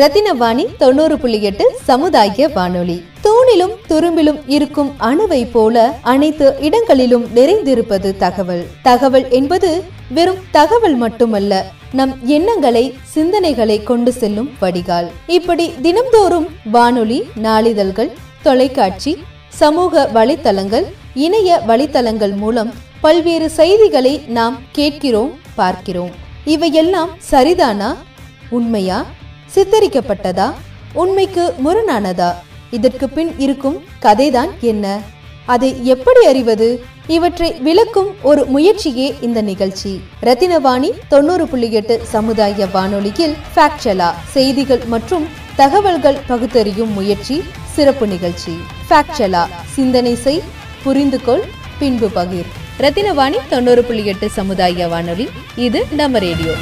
ரத்தினவாணி தொண்ணூறு புள்ளி எட்டு சமுதாய வானொலி. தூணிலும் துரும்பிலும் இருக்கும் அணுவை போல அனைத்து இடங்களிலும் நிறைந்திருப்பது தகவல். தகவல் என்பது வெறும் தகவல் மட்டுமல்ல நம் எண்ணங்களை சிந்தனைகளை கொண்டு செல்லும் வடிகால். இப்படி தினம்தோறும் வானொலி நாளிதழ்கள் தொலைக்காட்சி சமூக வலைத்தளங்கள் இணைய வலைத்தளங்கள் மூலம் பல்வேறு செய்திகளை நாம் கேட்கிறோம் பார்க்கிறோம். இவையெல்லாம் சரிதானா உண்மையா? சித்தரிக்கப்பட்டதா? உண்மைக்கு முரணானதா? இதற்கு பின் இருக்கும் கதைதான் என்ன? அதை எப்படி அறிவது? இவற்றை விளக்கும் ஒரு முயற்சியே இந்த நிகழ்ச்சி. ரத்தினவாணி தொண்ணூறு புள்ளி எட்டு சமுதாய வானொலியில் ஃபேக்சலா செய்திகள் மற்றும் தகவல்கள் பகுத்தறியும் முயற்சி சிறப்பு நிகழ்ச்சி. ஃபேக்சலா சிந்தனை செய் புரிந்து கொள் பின்பு பகிர். ரத்தினவாணி தொண்ணூறு புள்ளி எட்டு சமுதாய வானொலி இது நம்ம ரேடியோ.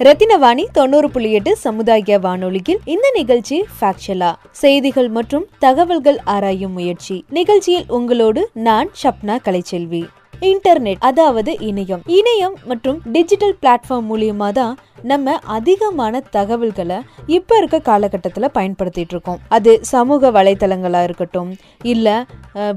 ரத்தினவாணி தொண்ணூறு புள்ளி எட்டு சமுதாய வானொலியில் இந்த நிகழ்ச்சி ஃபேக்சலா செய்திகள் மற்றும் தகவல்கள் ஆராயும் முயற்சி. நிகழ்ச்சியில் உங்களோடு நான் ஷப்னா கலைச்செல்வி. இன்டர்நெட் அதாவது இணையம். இணையம் மற்றும் டிஜிட்டல் பிளாட்ஃபார்ம் மூலியமா தான் நம்ம அதிகமான தகவல்களை இப்ப இருக்க காலகட்டத்தில் பயன்படுத்திட்டு இருக்கோம். அது சமூக வலைத்தளங்களா இருக்கட்டும் இல்ல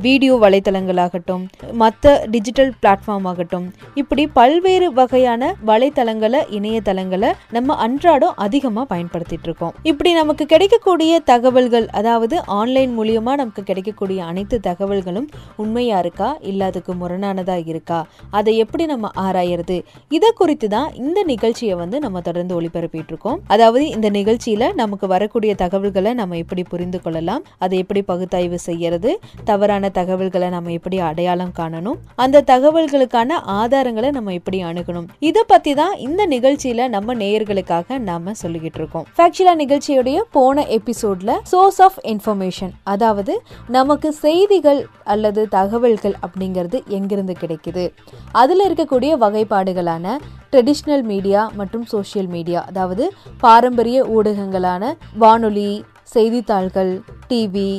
வீடியோ வலைத்தளங்களாகட்டும் மற்ற டிஜிட்டல் பிளாட்ஃபார்ம் ஆகட்டும் இப்படி பல்வேறு வகையான வலைத்தளங்களை இணையதளங்களை நம்ம அன்றாடம் அதிகமாக பயன்படுத்திட்டு இருக்கோம். இப்படி நமக்கு கிடைக்கக்கூடிய தகவல்கள் அதாவது ஆன்லைன் மூலியமா நமக்கு கிடைக்கக்கூடிய அனைத்து தகவல்களும் உண்மையா இருக்கா இல்லாததுக்கு முரணானது முரணானதா இருக்கா? அதை எப்படி நம்ம ஆராயறது? இதை குறித்து தான் இந்த நிகழ்ச்சியை வந்து நம்ம தொடர்ந்து ஒளிபரப்பிட்டு இருக்கோம் அதாவது இந்த நிகழ்ச்சியில நமக்கு வரக்கூடிய தகவல்களை நம்ம எப்படி புரிந்து கொள்ளலாம்? அதை எப்படி பகுத்தாய்வு செய்யறது? தவறான தகவல்களை நம்ம எப்படி அடையாளம் காணணும்? அந்த தகவல்களுக்கான ஆதாரங்களை நம்ம எப்படி அணுகணும்? இதை பத்தி தான் இந்த நிகழ்ச்சியில நம்ம நேயர்களுக்காக நாம சொல்லிக்கிட்டு இருக்கோம். ஃபேக்சுவலா நிகழ்ச்சியுடைய போன எபிசோட்ல சோர்ஸ் ஆஃப் இன்ஃபர்மேஷன் அதாவது நமக்கு செய்திகள் அல்லது தகவல்கள் அப்படிங்கிறது எங்கிருந்து கிடைக்குது. அதில் இருக்கக்கூடிய வகைப்பாடுகளான ட்ரெடிஷ்னல் மீடியா மற்றும் சோஷியல் மீடியா அதாவது பாரம்பரிய ஊடகங்களான வானொலி செய்தித்தாள்கள் டிவி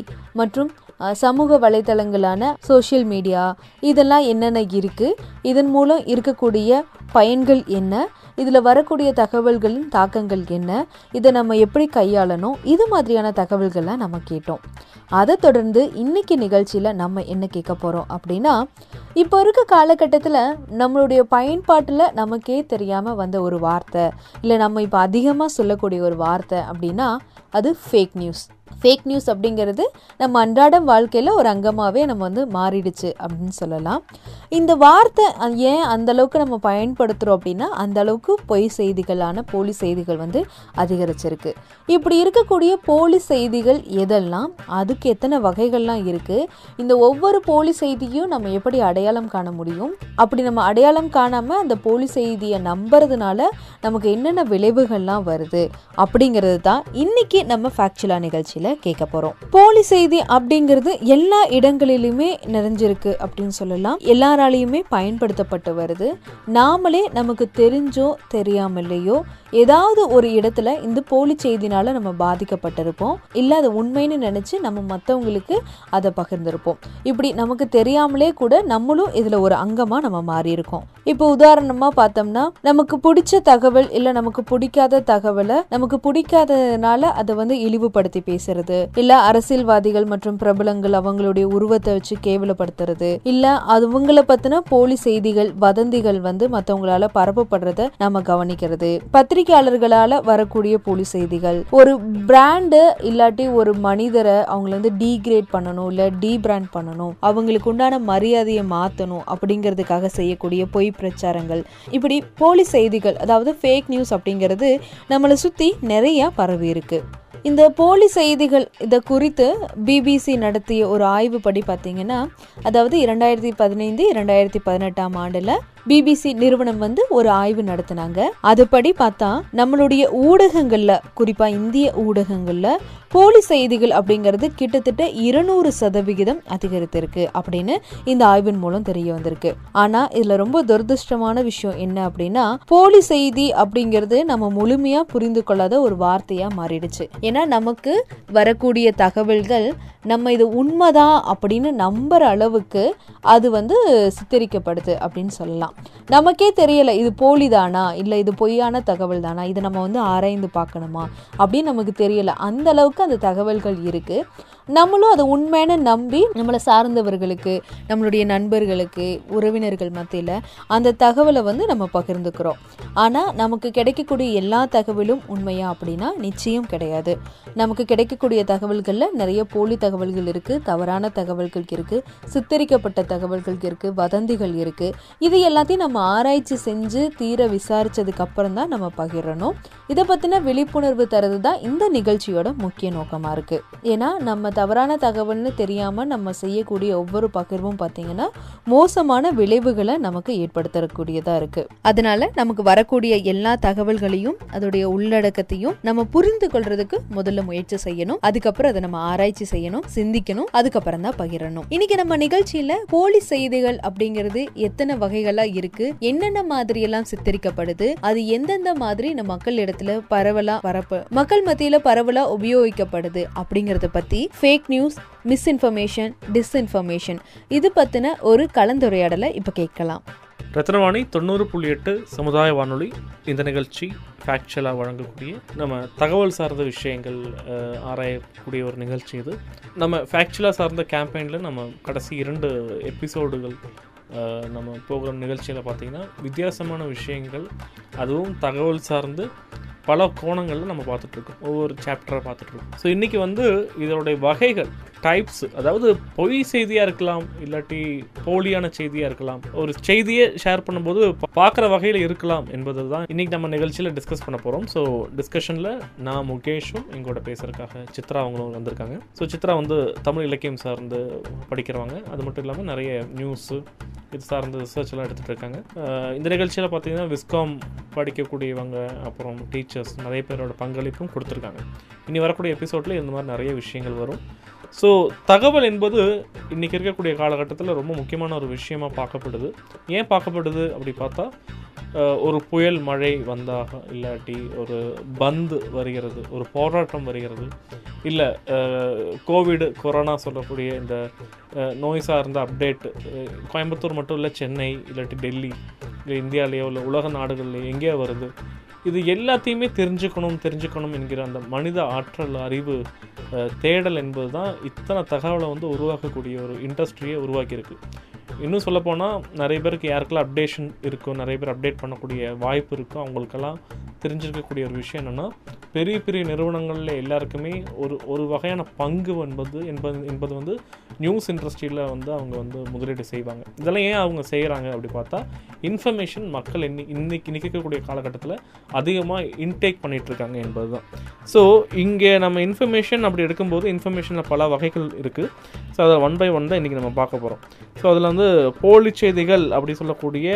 மற்றும் சமூக வலைத்தளங்களான சோஷியல் மீடியா இதெல்லாம் என்னென்ன இருக்குது இதன் மூலம் இருக்கக்கூடிய பயன்கள் என்ன? இதில் வரக்கூடிய தகவல்களின் தாக்கங்கள் என்ன? இதை நம்ம எப்படி கையாளணும்? இது மாதிரியான தகவல்கள்லாம் நம்ம கேட்டோம். அதை தொடர்ந்து இன்னைக்கு நிகழ்ச்சியில் நம்ம என்ன கேட்க போகிறோம் அப்படின்னா இப்போ இருக்க காலகட்டத்தில் நம்மளுடைய பயன்பாட்டில் நமக்கே தெரியாமல் வந்த ஒரு வார்த்தை இல்லை நம்ம இப்போ அதிகமாக சொல்லக்கூடிய ஒரு வார்த்தை அப்படின்னா அது ஃபேக் நியூஸ் ஃபேக் நியூஸ் அப்படிங்கிறது நம்ம அன்றாடம் வாழ்க்கையில் ஒரு அங்கமாகவே நம்ம வந்து மாறிடுச்சு அப்படின்னு சொல்லலாம். இந்த வார்த்தை ஏன் அந்த அளவுக்கு நம்ம பயன்படுத்துகிறோம் அப்படின்னா அந்த அளவுக்கு பொய் செய்திகளான போலி செய்திகள் வந்து அதிகரிச்சிருக்கு. இப்படி இருக்கக்கூடிய போலி செய்திகள் எதெல்லாம்? அதுக்கு எத்தனை வகைகள்லாம் இருக்குது இந்த ஒவ்வொரு போலி செய்தியும் நம்ம எப்படி அடையாளம் காண முடியும்? அப்படி நம்ம அடையாளம் காணாமல் அந்த போலி செய்தியை நம்புறதுனால நமக்கு என்னென்ன விளைவுகள்லாம் வருது? அப்படிங்கிறது தான் இன்றைக்கி நம்ம ஃபேக்சுவலாக நிகழ்ச்சி நிகழ்ச்சியில் கேட்க போகிறோம் போலி செய்தி அப்படிங்கிறது எல்லா இடங்களிலுமே நிறைஞ்சிருக்கு அப்படின்னு சொல்லலாம். எல்லாராலையுமே பயன்படுத்தப்பட்டு வருது. நாமளே நமக்கு தெரிஞ்சோ தெரியாமலேயோ ஏதாவது ஒரு இடத்துல இந்த போலி செய்தினால நம்ம பாதிக்கப்பட்டிருப்போம். இல்லை அதை உண்மைன்னு நினச்சி நம்ம மற்றவங்களுக்கு அதை பகிர்ந்திருப்போம். இப்படி நமக்கு தெரியாமலே கூட நம்மளும் இதில் ஒரு அங்கமாக நம்ம மாறி இருக்கோம் இப்போ உதாரணமாக பார்த்தோம்னா நமக்கு பிடிச்ச தகவல் இல்லை நமக்கு பிடிக்காத தகவலை நமக்கு பிடிக்காததுனால அதை வந்து இழிவுபடுத்தி பேசுறது இல்லை அரசியல்வாதிகள் மற்றும் பிரபலங்கள் அவங்களுடைய உருவத்தை வச்சு கேவலப்படுத்துறது இல்லை அவங்கள பற்றின போலி செய்திகள் வதந்திகள் வந்து மத்தவங்களால பரப்பப்படுறத நம்ம கவனிக்கிறது. பத்திரிகையாளர்களால வரக்கூடிய போலி செய்திகள். ஒரு பிராண்டு இல்லாட்டி ஒரு மனிதரை அவங்கள வந்து டிகிரேட் பண்ணணும் இல்ல டீ பிராண்ட் பண்ணணும் அவங்களுக்கு உண்டான மரியாதையை மாத்தணும் அப்படிங்கிறதுக்காக செய்யக்கூடிய பொய் பிரச்சாரங்கள். இப்படி போலி செய்திகள் அதாவது ஃபேக் நியூஸ் அப்படிங்கிறது நம்மளை சுத்தி நிறைய பரவி இருக்கு. இந்த போலி செய்திகள் இதை குறித்து பிபிசி நடத்திய ஒரு ஆய்வு படி பார்த்தீங்கன்னா அதாவது இரண்டாயிரத்தி பதினைந்து இரண்டாயிரத்தி பதினெட்டாம் ஆண்டில் பிபிசி நிறுவனம் வந்து ஒரு ஆய்வு நடத்தினாங்க. அதுபடி பார்த்தா நம்மளுடைய ஊடகங்கள்ல குறிப்பா இந்திய ஊடகங்கள்ல போலி செய்திகள் அப்படிங்கிறது கிட்டத்தட்ட இருநூறு சதவிகிதம் அதிகரித்திருக்கு அப்படின்னு இந்த ஆய்வின் மூலம் தெரிய வந்திருக்கு. ஆனா இதுல ரொம்ப துரதிருஷ்டமான விஷயம் என்ன அப்படின்னா போலி செய்தி அப்படிங்கிறது நம்ம முழுமையா புரிந்து கொள்ளாத ஒரு வார்த்தையா மாறிடுச்சு. ஏன்னா நமக்கு வரக்கூடிய தகவல்கள் நம்ம இது உண்மைதான் அப்படின்னு நம்புற அளவுக்கு அது வந்து சித்தரிக்கப்படுது அப்படின்னு சொல்லலாம். நமக்கே தெரியலை இது போலிதானா? இல்லை இது பொய்யான தகவல் தானா இதை நம்ம வந்து ஆராய்ந்து பார்க்கணுமா? அப்படின்னு நமக்கு தெரியலை. அந்த அளவுக்கு அந்த தகவல்கள் இருக்குது நம்மளும் அதை உண்மையான நம்பி நம்மளை சார்ந்தவர்களுக்கு நம்மளுடைய நண்பர்களுக்கு உறவினர்கள் மத்தியில் அந்த தகவலை வந்து நம்ம பகிர்ந்துக்கிறோம். ஆனால் நமக்கு கிடைக்கக்கூடிய எல்லா தகவலும் உண்மையா அப்படின்னா நிச்சயம் கிடையாது. நமக்கு கிடைக்கக்கூடிய தகவல்களில் நிறைய போலி தகவல்கள் இருக்குது தவறான தகவல்கள் இருக்குது சித்தரிக்கப்பட்ட தகவல்கள் இருக்குது வதந்திகள் இருக்குது இது எல்லாத்தையும் நம்ம ஆராய்ச்சி செஞ்சு தீர விசாரித்ததுக்கு அப்புறம் தான் நம்ம பகிரணும். இதை பற்றின விழிப்புணர்வு தரது தான் இந்த நிகழ்ச்சியோட முக்கிய நோக்கமாக இருக்குது ஏன்னா நம்ம தவறான தகவல்னு தெரியாமல் நம்ம செய்யக்கூடிய ஒவ்வொரு பகிர்வும் பார்த்தீங்கன்னா மோசமான விளைவுகளை நமக்கு ஏற்படுத்தக்கூடியதாக இருக்குது அதனால நமக்கு வரக்கூடிய எல்லா தகவல்களையும் அதோடைய உள்ளடக்கத்தையும் நம்ம புரிந்து கொள்றதுக்கு முதல்ல முயற்சி செய்யணும். அதுக்கப்புறம் அதை நம்ம ஆராய்ச்சி செய்யணும் சிந்திக்கணும் அதுக்கப்புறம் தான் பகிரணும். இன்னைக்கு நம்ம நிகழ்ச்சியில போலி செய்திகள் அப்படிங்கிறது எத்தனை வகைகளா இருக்கு என்னென்ன மாதிரி எல்லாம் சித்தரிக்கப்படுது அது எந்தெந்த மாதிரி நம்ம மக்கள் இடத்துல பரவலா பரப்ப மக்கள் மத்தியில பரவலா உபயோகிக்கப்படுது அப்படிங்கறத பத்தி ஃபேக் நியூஸ் மிஸ்இன்ஃபர்மேஷன் டிஸ்இன்ஃபர்மேஷன் இது பற்றின ஒரு கலந்துரையாடலை இப்போ கேட்கலாம். ரத்னவாணி தொண்ணூறு புள்ளி எட்டு சமுதாய வானொலி. இந்த நிகழ்ச்சி ஃபேக்சுவலாக வழங்கக்கூடிய நம்ம தகவல் சார்ந்த விஷயங்கள் ஆராயக்கூடிய ஒரு நிகழ்ச்சி இது. நம்ம ஃபேக்சுவலாக சார்ந்த கேம்பெயினில் நம்ம கடைசி இரண்டு எபிசோடுகள் நம்ம ப்ரோக்ராம் நிகழ்ச்சியில் பார்த்தீங்கன்னா வித்தியாசமான விஷயங்கள் அதுவும் தகவல் சார்ந்து பல கோணங்களில் நம்ம பார்த்துட்ருக்கோம். ஒவ்வொரு சாப்டராக பார்த்துட்ருக்கோம். ஸோ இன்றைக்கி வந்து இதனுடைய வகைகள் டைப்ஸ் அதாவது பொய் செய்தியாக இருக்கலாம் இல்லாட்டி போலியான செய்தியாக இருக்கலாம் ஒரு செய்தியை ஷேர் பண்ணும்போது பார்க்குற வகையில் இருக்கலாம் என்பது தான் இன்றைக்கி நம்ம நிகழ்ச்சியில் டிஸ்கஸ் பண்ண போகிறோம் ஸோ டிஸ்கஷனில் நான் முகேஷும் எங்களோட பேசுகிறதுக்காக சித்ரா அவங்களும் வந்திருக்காங்க. ஸோ சித்ரா வந்து தமிழ் இலக்கியம் சார்ந்து படிக்கிறவங்க. அது மட்டும் இல்லாமல் நிறைய நியூஸு இது சார்ந்த ரிசர்ச் எல்லாம் எடுத்துகிட்டு இருக்காங்க இந்த நிகழ்ச்சியில் பார்த்தீங்கன்னா விஸ்காம் படிக்கக்கூடியவங்க அப்புறம் டீச்சர் டீச்சர்ஸ் நிறைய பேரோட பங்களிப்பும் கொடுத்துருக்காங்க. இனி வரக்கூடிய எபிசோடில் இந்த மாதிரி நிறைய விஷயங்கள் வரும். ஸோ தகவல் என்பது இன்றைக்கி இருக்கக்கூடிய காலகட்டத்தில் ரொம்ப முக்கியமான ஒரு விஷயமா பார்க்கப்படுது. ஏன் பார்க்கப்படுது அப்படி பார்த்தா ஒரு புயல் மழை வந்தாக இல்லாட்டி ஒரு பந்து வருகிறது ஒரு போராட்டம் வருகிறது இல்லை கோவிடு கொரோனா சொல்லக்கூடிய இந்த நோய் சார்ந்த அப்டேட் கோயம்புத்தூர் மட்டும் இல்லை சென்னை இல்லாட்டி டெல்லி இல்லை இந்தியாவிலேயோ இல்லை உலக நாடுகள்லையோ எங்கேயோ வருது. இது எல்லாத்தையுமே தெரிஞ்சுக்கணும் தெரிஞ்சுக்கணும் என்கிற அந்த மனித ஆற்றல் அறிவு தேடல் என்பது தான் இத்தனை தகவலை வந்து உருவாக்கக்கூடிய ஒரு இண்டஸ்ட்ரியை உருவாக்கியிருக்கு. இன்னும் சொல்லப்போனால் நிறைய பேருக்கு யாருக்கெல்லாம் அப்டேஷன் இருக்கும் நிறைய பேர் அப்டேட் பண்ணக்கூடிய வாய்ப்பு இருக்கும் அவங்களுக்கெல்லாம் தெரிஞ்சிருக்கக்கூடிய ஒரு விஷயம் என்னென்னா பெரிய பெரிய நிறுவனங்களில் எல்லாருக்குமே ஒரு ஒரு வகையான பங்கு என்பது என்பது என்பது வந்து நியூஸ் இண்டஸ்ட்ரியில் வந்து அவங்க வந்து முதலீடு செய்வாங்க. இதெல்லாம் ஏன் அவங்க செய்கிறாங்க அப்படி பார்த்தா இன்ஃபர்மேஷன் மக்கள் இன்னி இன்னைக்கு நிற்கக்கூடிய காலகட்டத்தில் அதிகமாக இன்டேக் பண்ணிகிட்ருக்காங்க இருக்காங்க என்பது தான் ஸோ இங்கே நம்ம இன்ஃபர்மேஷன் அப்படி எடுக்கும்போது இன்ஃபர்மேஷனில் பல வகைகள் இருக்குது ஸோ அதை ஒன் பை ஒன் தான் இன்றைக்கி நம்ம பார்க்க போகிறோம் ஸோ அதில் வந்து போலி செய்திகள் அப்படி சொல்லக்கூடிய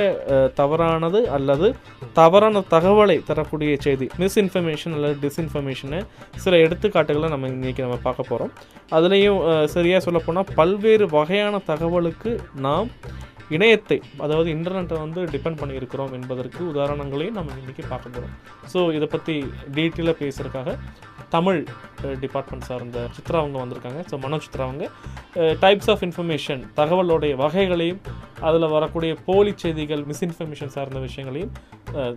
தவறானது அல்லது தவறான தகவலை தரக்கூடிய செய்தி மிஸ்இன்ஃபர்மேஷன் அல்லது டிஸ்இன்ஃபர்மேஷனை சில எடுத்துக்காட்டுகளை நம்ம இன்றைக்கி நம்ம பார்க்க போகிறோம் அதுலேயும் சரியாக சொல்லப்போனால் பல்வேறு வகையான தகவலுக்கு நாம் இணையத்தை அதாவது இன்டர்நெட்டை வந்து டிபெண்ட் பண்ணியிருக்கிறோம் என்பதற்கு உதாரணங்களையும் நம்ம இன்றைக்கி பார்க்க போகிறோம் ஸோ இதை பற்றி டீட்டெயிலாக பேசுகிறதுக்காக தமிழ் டிபார்ட்மெண்ட் சார்ந்த சித்ரா அவங்க வந்திருக்காங்க. ஸோ மனோ சித்ரா அவங்க. டைப்ஸ் ஆஃப் இன்ஃபர்மேஷன் தகவலோடைய வகைகளையும் அதில் வரக்கூடிய போலி செய்திகள் மிஸ்இன்ஃபர்மேஷன் சார்ந்த விஷயங்களையும்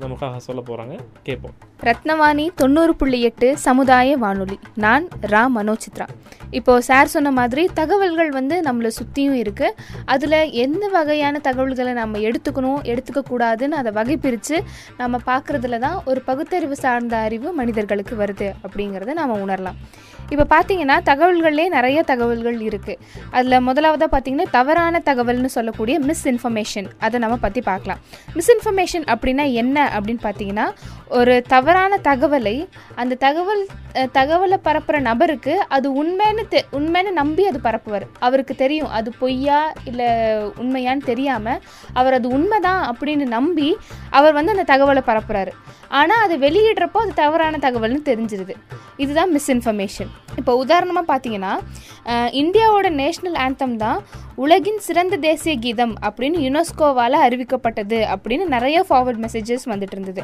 நமக்காக சொல்ல போகிறாங்க கேட்போம் ரத்னவாணி தொண்ணூறு புள்ளி எட்டு சமுதாய வானொலி. நான் ரா மனோசித்ரா இப்போது சார் சொன்ன மாதிரி தகவல்கள் வந்து நம்மளை சுற்றியும் இருக்குது அதில் எந்த வகையான தகவல்களை நம்ம எடுத்துக்கணும் எடுத்துக்கக்கூடாதுன்னு அதை வகை பிரித்து நம்ம பார்க்குறதுல தான் ஒரு பகுத்தறிவு சார்ந்த அறிவு மனிதர்களுக்கு வருது அப்படிங்கிறது நாம் உணரலாம். இப்போ பார்த்தீங்கன்னா தகவல்கள்லேயே நிறைய தகவல்கள் இருக்குது அதில் முதலாவதாக பார்த்தீங்கன்னா தவறான தகவல்னு சொல்லக்கூடிய மிஸ்இன்ஃபர்மேஷன் அதை நம்ம பற்றி பார்க்கலாம். மிஸ்இன்ஃபர்மேஷன் அப்படின்னா என்ன அப்படின்னு பார்த்தீங்கன்னா ஒரு தவறான தகவலை அந்த தகவல் தகவலை பரப்புகிற நபருக்கு அது உண்மைன்னு தெ உண்மைன்னு நம்பி அது பரப்புவார். அவருக்கு தெரியும் அது பொய்யா இல்லை உண்மையான்னு தெரியாமல் அவர் அது உண்மைதான் அப்படின்னு நம்பி அவர் வந்து அந்த தகவலை பரப்புகிறாரு ஆனால் அது வெளியிடுறப்போ அது தவறான தகவல்னு தெரிஞ்சிருது. இதுதான் மிஸ்இன்ஃபர்மேஷன் இப்போ உதாரணமாக பார்த்தீங்கன்னா இந்தியாவோட நேஷ்னல் ஆந்தம் தான் உலகின் சிறந்த தேசிய கீதம் அப்படின்னு யுனெஸ்கோவால் அறிவிக்கப்பட்டது அப்படின்னு நிறைய ஃபார்வர்ட் மெசேஜஸ் வந்துட்டு இருந்தது.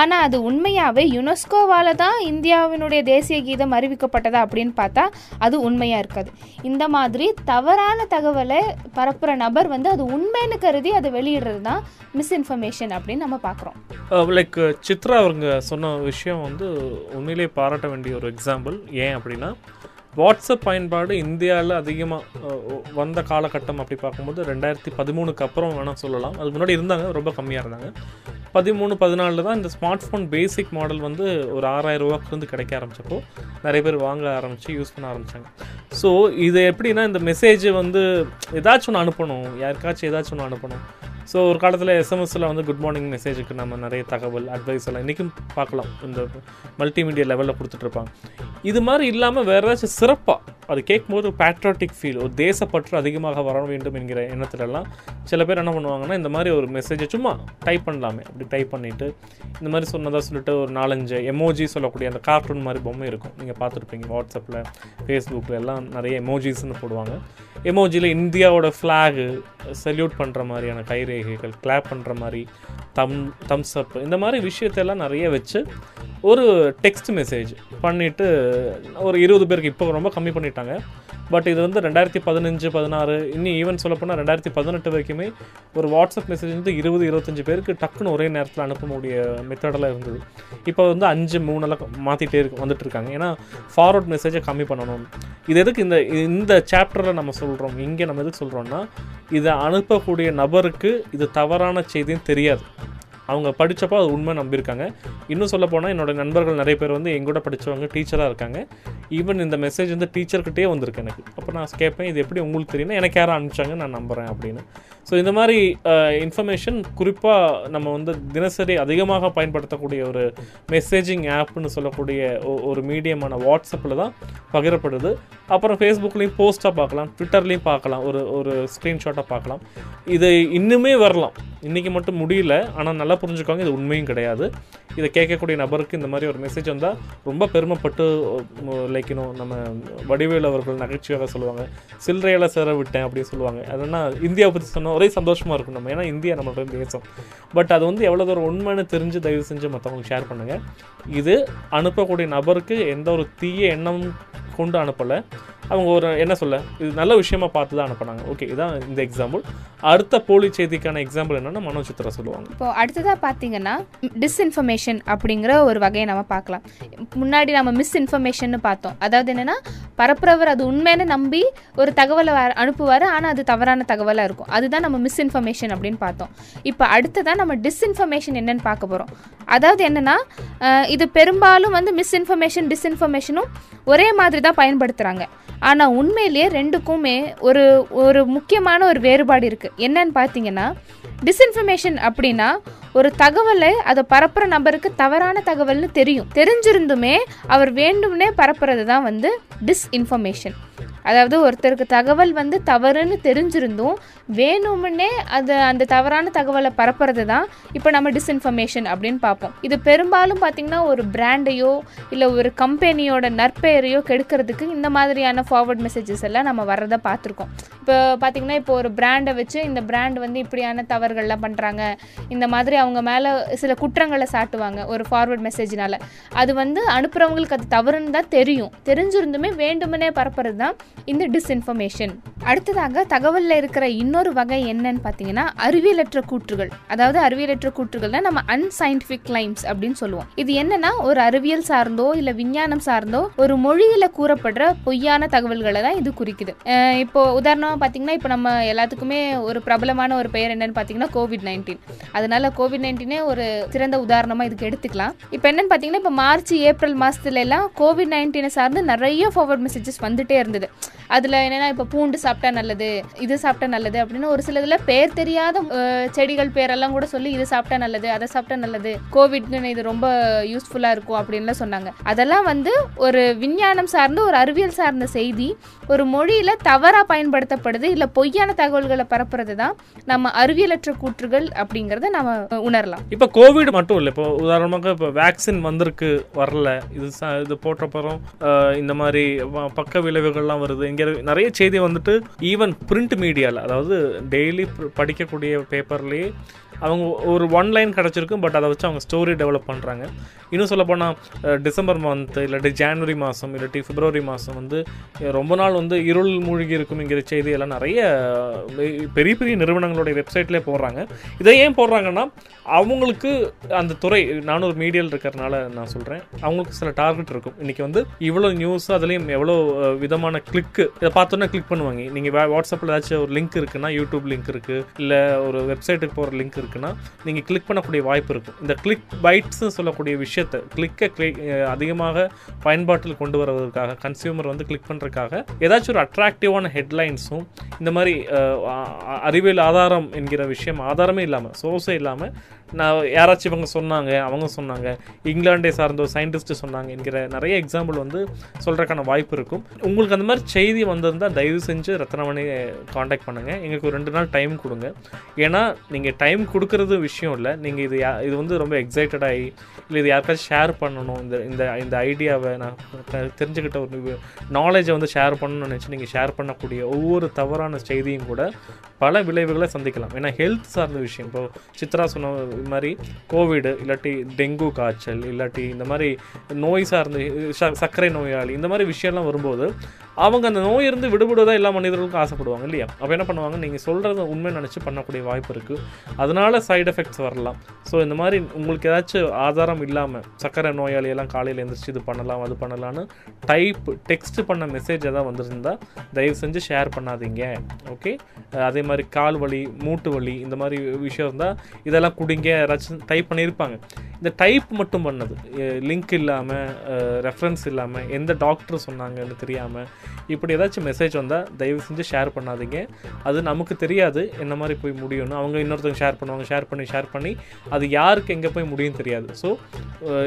ஆனால் அது உண்மையாகவே யுனெஸ்கோவால் தான் இந்தியாவினுடைய தேசிய கீதம் அறிவிக்கப்பட்டதா அப்படின்னு பார்த்தா அது உண்மையாக இருக்காது. இந்த மாதிரி தவறான தகவலை பரப்புகிற நபர் வந்து அது உண்மைன்னு கருதி அதை வெளியிடுறது தான் மிஸ்இன்ஃபர்மேஷன் அப்படின்னு நம்ம பார்க்குறோம். Uh, லைக் uh, சித்ரா அவங்க சொன்ன விஷயம் வந்து உண்மையிலேயே பாராட்ட வேண்டிய ஒரு எக்ஸாம்பிள் ஏன் அப்படின்னா வாட்ஸ்அப் பயன்பாடு இந்தியாவில் அதிகமாக வந்த காலகட்டம் அப்படி பார்க்கும்போது ரெண்டாயிரத்தி பதிமூணுக்கு அப்புறம் வேணால் சொல்லலாம். அதுக்கு முன்னாடி இருந்தாங்க ரொம்ப கம்மியாக இருந்தாங்க. பதிமூணு பதினாலில் தான் இந்த ஸ்மார்ட் ஃபோன் பேசிக் மாடல் வந்து ஒரு ஆறாயிரம் ரூபாய்க்கு கிடைக்க ஆரம்பித்தப்போ நிறைய பேர் வாங்க ஆரம்பித்து யூஸ் பண்ண ஆரம்பித்தாங்க ஸோ இது எப்படின்னா இந்த மெசேஜ் வந்து ஏதாச்சும் ஒன்று அனுப்பணும். யாருக்காச்சும் ஏதாச்சும் ஒன்று அனுப்பணும். ஸோ ஒரு காலத்தில் எஸ்எம்எஸில் வந்து குட் மார்னிங் மெசேஜுக்கு நம்ம நிறைய தகவல் அட்வைஸ் எல்லாம் இன்றைக்கும் பார்க்கலாம். இந்த மல்டிமீடியா லெவலில் கொடுத்துட்ருப்பாங்க இது மாதிரி இல்லாமல் வேறு ஏதாச்சும் சிறப்பாக அது கேட்கும்போது ஒரு பேட்ரியாட்டிக் ஃபீல் ஒரு தேசப்பற்று அதிகமாக வர வேண்டும் என்கிற எண்ணத்துலலாம் சில பேர் என்ன பண்ணுவாங்கன்னா இந்த மாதிரி ஒரு மெசேஜை சும்மா டைப் பண்ணலாமே. அப்படி டைப் பண்ணிவிட்டு இந்த மாதிரி சொன்னதாக சொல்லிட்டு ஒரு நாலஞ்சு எமோஜி சொல்லக்கூடிய அந்த கார்ட்டூன் மாதிரி பொம்மை இருக்கும். நீங்கள் பார்த்துருப்பீங்க வாட்ஸ்அப்பில் ஃபேஸ்புக்கில் எல்லாம் நிறைய எமோஜிஸ்ன்னு போடுவாங்க. எமோஜியில் இந்தியாவோட ஃப்ளாகு சல்யூட் பண்ணுற மாதிரியான கைரேகைகள் கிளாப் பண்ணுற மாதிரி தம் தம்ஸ் அப் இந்த மாதிரி விஷயத்தெல்லாம் நிறைய வச்சு ஒரு டெக்ஸ்ட் மெசேஜ் பண்ணிவிட்டு ஒரு இருபது பேருக்கு இப்போ ரொம்ப கம்மி பண்ணிட்டாங்க. பட் இது வந்து ரெண்டாயிரத்தி பதினஞ்சு பதினாறு இன்னும் ஈவன் சொல்லப்போனால் ரெண்டாயிரத்தி பதினெட்டு வரைக்குமே ஒரு வாட்ஸ்அப் மெசேஜ் வந்து இருபது இருபத்தஞ்சு பேருக்கு டக்குன்னு ஒரே நேரத்தில் அனுப்பக்கூடிய மெத்தடெல்லாம் இருந்தது. இப்போ வந்து அஞ்சு மூணெல்லாம் மாற்றிட்டே இருக்கு வந்துட்டு இருக்காங்க. ஏன்னா ஃபார்வர்ட் மெசேஜை கம்மி பண்ணணும். இது எதுக்கு இந்த இந்த சாப்டரில் நம்ம சொல்கிறோம் இங்கே நம்ம எதுக்கு சொல்கிறோம்னா இதை அனுப்பக்கூடிய நபருக்கு இது தவறான செய்தின்னு தெரியாது. அவங்க படித்தப்போ அது உண்மை நம்பியிருக்காங்க. இன்னும் சொல்ல போனால் என்னோடய நண்பர்கள் நிறைய பேர் வந்து எங்கூட படித்தவங்க டீச்சராக இருக்காங்க. ஈவன் இந்த மெசேஜ் வந்து டீச்சர்கிட்டே வந்திருக்கு எனக்கு. அப்போ நான் கேட்பேன் இது எப்படி உங்களுக்கு தெரியும்னா எனக்கு யாரும் அனுப்பிச்சாங்க நான் நம்புகிறேன் அப்படின்னு. ஸோ இந்த மாதிரி uh, இன்ஃபர்மேஷன் குறிப்பாக நம்ம வந்து தினசரி அதிகமாக பயன்படுத்தக்கூடிய ஒரு மெசேஜிங் ஆப்னு சொல்லக்கூடிய ஒரு மீடியமான வாட்ஸ்அப்பில் தான் பகிரப்படுது. அப்புறம் ஃபேஸ்புக்லேயும் போஸ்ட்டாக பார்க்கலாம் ட்விட்டர்லேயும் பார்க்கலாம் ஒரு ஒரு ஸ்க்ரீன்ஷாட்டாக பார்க்கலாம். இது இன்னுமே வரலாம். இன்றைக்கி மட்டும் முடியல ஆனால் நல்லா புரிஞ்சுக்கோங்க இது உண்மையும் கிடையாது. இதை கேட்கக்கூடிய நபருக்கு இந்த மாதிரி ஒரு மெசேஜ் வந்தால் ரொம்ப பெருமைப்பட்டு லைக்கணும் நம்ம வடிவேல் அவர்கள் நகைச்சுவையாக சொல்லுவாங்க சில்லறையில் சேர விட்டேன் அப்படின்னு சொல்லுவாங்க. அதனால் இந்தியாவை பற்றி சொன்ன ஒரே சந்தோஷமாக இருக்கும் நம்ம. ஏன்னா இந்தியா நம்மளோட தேசம். பட் அது வந்து எவ்வளோ தூரம் உண்மைன்னு தெரிஞ்சு தயவு செஞ்சு மற்றவங்களுக்கு ஷேர் பண்ணுங்கள் இது அனுப்பக்கூடிய நபருக்கு எந்த ஒரு தீய எண்ணம் கொண்டு அனுப்பலை. அவங்க ஒரு என்ன சொல்ல இது நல்ல விஷயமா பார்த்து தான் அனுப்புனாங்க. ஓகே இதான் இந்த எக்ஸாம்பிள் அடுத்த போலி செய்திக்கான எக்ஸாம்பிள் என்னன்னா மனோசித்ரா சொல்லுவாங்க. இப்போ அடுத்ததாக பார்த்தீங்கன்னா டிஸ்இன்ஃபர்மேஷன் அப்படிங்கிற ஒரு வகையை நம்ம பார்க்கலாம். முன்னாடி நம்ம மிஸ்இன்ஃபர்மேஷன் பார்த்தோம். அதாவது என்னன்னா பரப்புறவர் அது உண்மையான நம்பி ஒரு தகவலை வ- அனுப்புவார் ஆனால் அது தவறான தகவலாக இருக்கும். அதுதான் நம்ம மிஸ்இன்ஃபர்மேஷன் அப்படின்னு பார்த்தோம். இப்போ அடுத்ததான் நம்ம டிஸ்இன்ஃபர்மேஷன் என்னன்னு பார்க்க போகிறோம் அதாவது என்னன்னா இது பெரும்பாலும் வந்து மிஸ்இன்ஃபர்மேஷன் டிஸ்இன்ஃபர்மேஷனும் ஒரே மாதிரி தான் பயன்படுத்துகிறாங்க ஆனால் உண்மையிலேயே ரெண்டுக்குமே ஒரு ஒரு முக்கியமான ஒரு வேறுபாடு இருக்குது என்னன்னு பார்த்தீங்கன்னா டிஸ்இன்ஃபர்மேஷன் அப்படின்னா ஒரு தகவலை அதை பரப்புற நபருக்கு தவறான தகவல்னு தெரியும். தெரிஞ்சிருந்துமே அவர் வேண்டும்னே பரப்புறது தான் வந்து டிஸ்இன்ஃபர்மேஷன் அதாவது ஒருத்தருக்கு தகவல் வந்து தவறுன்னு தெரிஞ்சிருந்தும் வேணும்னே அது அந்த தவறான தகவலை பரப்புறது தான் இப்போ நம்ம டிஸ்இன்ஃபர்மேஷன் அப்படின்னு பார்ப்போம். இது பெரும்பாலும் பார்த்திங்கன்னா ஒரு பிராண்டையோ இல்லை ஒரு கம்பெனியோட நற்பெயரையோ கெடுக்கிறதுக்கு இந்த மாதிரியான ஃபார்வர்ட் மெசேஜஸ் எல்லாம் நம்ம வர்றதை பார்த்துருக்கோம். இப்போ பார்த்திங்கன்னா இப்போ ஒரு பிராண்டை வச்சு இந்த பிராண்ட் வந்து இப்படியான தவறுகள்லாம் பண்ணுறாங்க இந்த மாதிரி அவங்க மேலே சில குற்றங்களை சாட்டுவாங்க ஒரு ஃபார்வர்ட் மெசேஜினால் அது வந்து அனுப்புகிறவங்களுக்கு அது தவறுன்னு தான் தெரியும். தெரிஞ்சிருந்துமே வேண்டுமனே பரப்புறது தான் இந்த டிஸ்இன்ஃபர்மேஷன் அடுத்ததாக தகவலில் இருக்கிற இன்னொரு வகை என்னன்னு பார்த்தீங்கன்னா அறிவியலற்ற கூற்றுகள். அதாவது அறிவியலற்ற கூற்றுகள்னா நம்ம அன்சைன்டிஃபிக் கிளைம்ஸ் அப்படின்னு சொல்லுவோம். இது என்னன்னா ஒரு அறிவியல் சார்ந்தோ இல்லை விஞ்ஞானம் சார்ந்தோ ஒரு மொழியில் கூறப்படுற பொய்யான தகவல்களை தான் இது குறிக்குது. இப்போ உதாரணமாக பார்த்தீங்கன்னா இப்போ நம்ம எல்லாத்துக்குமே ஒரு பிரபலமான ஒரு பெயர் என்னன்னு பார்த்தீங்கன்னா கோவிட் நைன்டீன் அதனால கோவிட் நைன்டீனே ஒரு சிறந்த உதாரணமாக இதுக்கு எடுத்துக்கலாம். இப்போ என்னன்னு பார்த்தீங்கன்னா இப்போ மார்ச் ஏப்ரல் மாதத்துல எல்லாம் கோவிட் நைன்டீனை சார்ந்து நிறைய ஃபார்வர்ட் மெசேஜஸ் வந்துட்டே இருந்தது. அதில் என்னென்னா இப்போ பூண்டு சாப்பிட்டா நல்லது இது சாப்பிட்டா நல்லது அப்படின்னு ஒரு சிலதில் பேர் தெரியாத செடிகள் பேரெல்லாம் கூட சொல்லி இது சாப்பிட்டா நல்லது அதை சாப்பிட்டா நல்லது கோவிட்னு இது ரொம்ப யூஸ்ஃபுல்லாக இருக்கும் அப்படின்லாம் சொன்னாங்க. அதெல்லாம் வந்து ஒரு விஞ்ஞானம் சார்ந்த ஒரு அறிவியல் சார்ந்த செய்தி ஒரு மொழியில் தவறாக பயன்படுத்தப்படுது இல்லை பொய்யான தகவல்களை பரப்புறது தான் நம்ம அறிவியலற்ற கூற்றுகள் அப்படிங்கிறத நம்ம உணரலாம். இப்போ கோவிட் மட்டும் இல்லை இப்போ உதாரணமாக இப்போ வேக்சின் வந்திருக்கு வரல இது இது போட்டப்புறம் இந்த மாதிரி பக்க விளைவுகள்லாம் வருது இங்கே நிறைய செய்தி வந்துட்டு ஈவன் பிரிண்ட் மீடியாவில் அதாவது டெய்லி படிக்கக்கூடிய பேப்பர்லேயே அவங்க ஒரு ஒன் லைன் கிடச்சிருக்கும் பட் அதை வச்சு அவங்க ஸ்டோரி டெவலப் பண்ணுறாங்க இன்னும் சொல்லப்போனால் டிசம்பர் மந்த் இல்லாட்டி ஜான்வரி மாதம் இல்லாட்டி பிப்ரவரி மாதம் வந்து ரொம்ப நாள் வந்து இருள் மூழ்கி இருக்கும்ங்கிற செய்தியெல்லாம் நிறைய பெரிய பெரிய நிறுவனங்களுடைய வெப்சைட்லேயே போடுறாங்க. இதை ஏன் போடுறாங்கன்னா அவங்களுக்கு அந்த துறை நானும் ஒரு மீடியாவில் இருக்கிறதுனால நான் சொல்கிறேன் அவங்களுக்கு சில டார்கெட் இருக்கும். இன்றைக்கி வந்து இவ்வளோ நியூஸ் அதுலேயும் எவ்வளோ விதமான கிளிக்கு இதை பார்த்தோன்னே கிளிக் பண்ணுவாங்க. நீங்கள் வாட்ஸ்அப்பில் ஏதாச்சும் ஒரு லிங்க் இருக்குன்னா யூடியூப் லிங்க் இருக்குது இல்லை ஒரு வெப்சைட்டுக்கு போகிற லிங்க் இருக்குன்னா நீங்கள் கிளிக் பண்ணக்கூடிய வாய்ப்பு இருக்கும். இந்த கிளிக் பைட்ஸ்னு சொல்லக்கூடிய விஷயத்தை கிளிக்கை கிளிக் அதிகமாக பயன்பாட்டில் கொண்டு வருவதற்காக கன்சியூமர் வந்து கிளிக் பண்ணுறதுக்காக ஏதாச்சும் ஒரு அட்ராக்டிவான ஹெட்லைன்ஸும் இந்த மாதிரி அறிவியல் ஆதாரம் என்கிற விஷயம் ஆதாரமே இல்லாமல் சோர்ஸே இல்லாமல் நான் யாராச்சும் இவங்க சொன்னாங்க அவங்க சொன்னாங்க இங்கிலாண்டை சார்ந்த ஒரு சயின்டிஸ்ட் சொன்னாங்க என்கிற நிறைய எக்ஸாம்பிள் வந்து சொல்கிறதுக்கான வாய்ப்பு இருக்கும். உங்களுக்கு அந்த மாதிரி செய்தி வந்திருந்தால் தயவு செஞ்சு ரத்னமணியை காண்டாக்ட் பண்ணுங்கள் எங்களுக்கு ஒரு ரெண்டு நாள் டைம் கொடுங்க. ஏன்னா நீங்கள் டைம் கொடுக்கறது விஷயம் இல்லை. நீங்கள் இது யா- இது வந்து ரொம்ப எக்ஸைட்டடாகி இல்லை இது யாருக்காச்சும் ஷேர் பண்ணணும். இந்த இந்த இந்த ஐடியாவை நான் தெரிஞ்சுக்கிட்ட ஒரு நாலேஜை வந்து ஷேர் பண்ணணும்னு நினச்சி நீங்கள் ஷேர் பண்ணக்கூடிய ஒவ்வொரு தவறான செய்தியும் கூட பல விளைவுகளை சந்திக்கலாம். ஏன்னா ஹெல்த் சார்ந்த விஷயம். இப்போ சித்ரா சொன்ன இது மாதிரி கோவிடு இல்லாட்டி டெங்கு காய்ச்சல் இல்லாட்டி இந்த மாதிரி நோய் சார்ந்த சர்க்கரை நோயாளி இந்த மாதிரி விஷயம்லாம் வரும்போது அவங்க அந்த நோய் இருந்து விடுபடுவதா எல்லா மனிதர்களுக்கும் ஆசைப்படுவாங்க இல்லையா? அப்போ என்ன பண்ணுவாங்க? நீங்கள் சொல்கிறத உண்மை நினச்சி பண்ணக்கூடிய வாய்ப்பு இருக்குது அதனால சைடு எஃபெக்ட்ஸ் வரலாம். ஸோ இந்த மாதிரி உங்களுக்கு ஏதாச்சும் ஆதாரம் இல்லாமல் சர்க்கரை நோயாளியெல்லாம் காலையில் எழுந்திரிச்சு இது பண்ணலாம் அது பண்ணலான்னு டைப் டெக்ஸ்ட் பண்ண மெசேஜ் எதாவது வந்திருந்தால் தயவு செஞ்சு ஷேர் பண்ணாதீங்க. ஓகே அதே மாதிரி கால் வலி மூட்டு வலி இந்த மாதிரி விஷயம் இருந்தால் இதெல்லாம் குடிங்க. யாராச்சும் டைப் பண்ணியிருப்பாங்க. இந்த டைப் மட்டும் பண்ணது. லிங்க் இல்லாமல் ரெஃபரன்ஸ் இல்லாமல் எந்த டாக்டர் சொன்னாங்கன்னு தெரியாமல் இப்படி ஏதாச்சும் மெசேஜ் வந்தால் தயவு செஞ்சு ஷேர் பண்ணாதீங்க. அது நமக்கு தெரியாது என்ன மாதிரி போய் முடியும்னு. அவங்க இன்னொருத்தவங்க ஷேர் பண்ணுவாங்க ஷேர் பண்ணி ஷேர் பண்ணி அது யாருக்கு எங்கே போய் முடியும் தெரியாது. ஸோ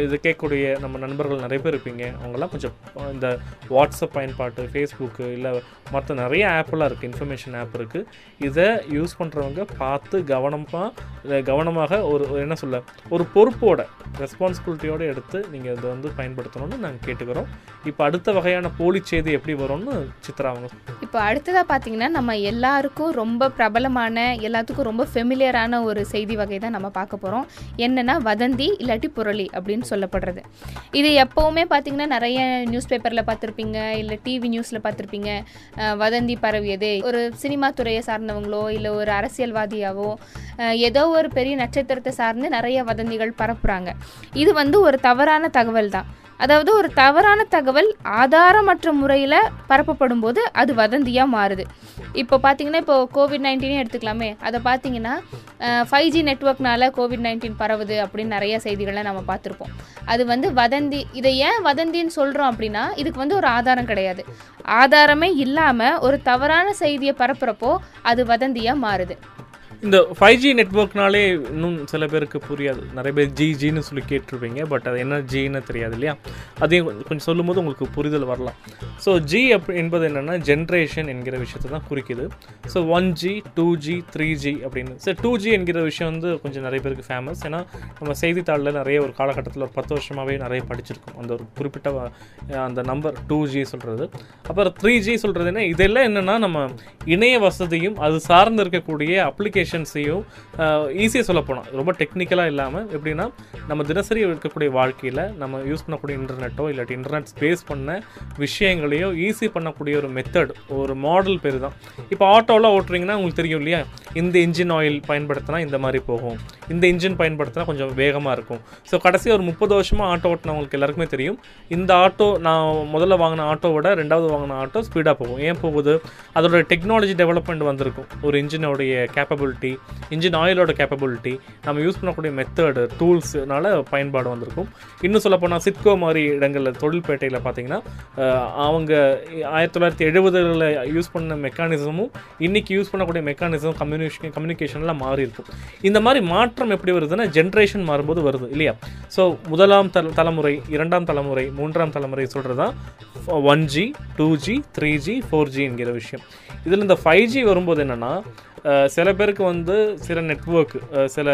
இது கேட்கக்கூடிய நம்ம நண்பர்கள் நிறைய பேர் இருப்பீங்க. அவங்கெல்லாம் கொஞ்சம் இந்த வாட்ஸ்அப் பயன்பாட்டு ஃபேஸ்புக்கு இல்லை மற்ற நிறைய ஆப்பெல்லாம் இருக்குது இன்ஃபர்மேஷன் ஆப் இருக்குது இதை யூஸ் பண்ணுறவங்க பார்த்து கவனமாக கவனமாக ஒரு என்ன சொல்ல ஒரு பொறுப்போட ரெஸ்பான்சிபிலிட்டியோடு எடுத்து நீங்கள் இதை வந்து பயன்படுத்தணும்னு நாங்கள் கேட்டுக்கிறோம். இப்போ அடுத்த வகையான போலி செய்தி எப்படி வரும்னு சித்ரா அவங்க இப்போ அடுத்ததாக பார்த்தீங்கன்னா நம்ம எல்லாருக்கும் ரொம்ப பிரபலமான எல்லாத்துக்கும் ரொம்ப ஃபெமிலியரான ஒரு செய்தி வகை தான் நம்ம பார்க்க போகிறோம் என்னென்னா வதந்தி இல்லாட்டி புரளி அப்படின்னு சொல்லப்படுறது. இது எப்போவுமே பார்த்தீங்கன்னா நிறைய நியூஸ் பேப்பரில் பார்த்துருப்பீங்க இல்லை டிவி நியூஸில் பார்த்துருப்பீங்க. வதந்தி பரவியது. ஒரு சினிமா துறையை சார்ந்தவங்களோ இல்லை ஒரு அரசியல்வாதியாவோ ஏதோ ஒரு பெரிய நட்சத்திரத்தை சார்ந்து நிறைய வதந்திகள் பரப்புகிறாங்க இது வந்து ஒரு தவறான தகவல் தான். அதாவது ஒரு தவறான தகவல் ஆதாரமற்ற முறையில் பரப்பப்படும் போது அது வதந்தியாக மாறுது. இப்போ பார்த்தீங்கன்னா இப்போ கோவிட் நைன்டீனே எடுத்துக்கலாமே. அதை பார்த்தீங்கன்னா ஃபைவ் ஜி நெட்ஒர்க்னால கோவிட் நைன்டீன் பரவுது அப்படின்னு நிறைய செய்திகளை நம்ம பார்த்துருப்போம். அது வந்து வதந்தி இதை ஏன் வதந்தின்னு சொல்கிறோம் அப்படின்னா இதுக்கு வந்து ஒரு ஆதாரம் கிடையாது. ஆதாரமே இல்லாமல் ஒரு தவறான செய்தியை பரப்புகிறப்போ அது வதந்தியாக மாறுது. இந்த ஃபைவ் ஜி நெட்ஒர்க்னாலே இன்னும் சில பேருக்கு புரியாது. நிறைய பேர் ஜி ஜின்னு சொல்லி கேட்டிருப்பீங்க பட் அது என்ன ஜின்னு தெரியாது இல்லையா? அதையும் கொஞ்சம் சொல்லும்போது உங்களுக்கு புரிதல் வரலாம். ஸோ ஜி அப் என்பது என்னென்னா ஜென்ரேஷன் என்கிற விஷயத்தை தான் குறிக்குது. So one G two G three G அப்படின்னு. ஸோ டூ ஜி என்கிற விஷயம் வந்து கொஞ்சம் நிறைய பேருக்கு ஃபேமஸ் ஏன்னா நம்ம செய்தித்தாளில் நிறைய ஒரு காலகட்டத்தில் ஒரு பத்து வருஷமாகவே நிறைய படிச்சிருக்கோம். அந்த ஒரு குறிப்பிட்ட அந்த நம்பர் டூ ஜி சொல்கிறது அப்புறம் த்ரீ ஜி சொல்கிறது என்ன? இதெல்லாம் என்னென்னா நம்ம இணைய வசதியும் அது சார்ந்து இருக்கக்கூடிய அப்ளிகேஷன் எஃபிஷியன்சியும் ஈஸியாக சொல்ல போனால் ரொம்ப டெக்னிக்கலாக இல்லாமல் எப்படின்னா நம்ம தினசரி இருக்கக்கூடிய வாழ்க்கையில் நம்ம யூஸ் பண்ணக்கூடிய இன்டர்நெட்டோ இல்லாட்டி இன்டர்நெட் ஸ்பேஸ் பண்ண விஷயங்களையோ ஈஸி பண்ணக்கூடிய ஒரு மெத்தட் ஒரு மாடல் பேர் தான் இப்போ ஆட்டோலாம் ஓட்டுறீங்கன்னா உங்களுக்கு தெரியும் இல்லையா? இந்த இன்ஜின் ஆயில் பயன்படுத்தினா இந்த மாதிரி போகும். இந்த இன்ஜின் பயன்படுத்தினா கொஞ்சம் வேகமாக இருக்கும். ஸோ கடைசி ஒரு முப்பது வருஷமாக ஆட்டோ ஓட்டினவங்களுக்கு எல்லாருக்குமே தெரியும் இந்த ஆட்டோ நான் முதல்ல வாங்கின ஆட்டோவோட ரெண்டாவது வாங்கின ஆட்டோ ஸ்பீடாக போகும். ஏன் போகுது? அதோட டெக்னாலஜி டெவலப்மெண்ட் வந்திருக்கும். ஒரு இன்ஜினோடைய கேப்பபிலிட்டி இன்ஜின் ஆயிலோட கேப்பபிலிட்டி நம்ம யூஸ் பண்ணக்கூடிய மெத்தடு டூல்ஸ்னால பயன்பாடு வந்திருக்கும். இன்னும் சொல்லப்போனால் சிட்கோ மாதிரி இடங்களில் தொழில்பேட்டையில் பார்த்தீங்கன்னா அவங்க ஆயிரத்தி தொள்ளாயிரத்தி எழுபதுகளில் யூஸ் பண்ண மெக்கானிசமும் இன்றைக்கி யூஸ் பண்ணக்கூடிய மெக்கானிசம் கம்யூனிகேஷன் கம்யூனிகேஷன்லாம் மாறி இருக்கும் இந்த மாதிரி மாற்றம் எப்படி வருதுன்னா ஜென்ரேஷன் மாறும்போது வருது இல்லையா? ஸோ முதலாம் தல தலைமுறை இரண்டாம் தலைமுறை மூன்றாம் தலைமுறை சொல்கிறது தான் one G two G three G four G என்கிற விஷயம். இதில் இந்த ஃபைவ் ஜி வரும்போது என்னென்னா சில பேருக்கு வந்து சில நெட்வொர்க் சில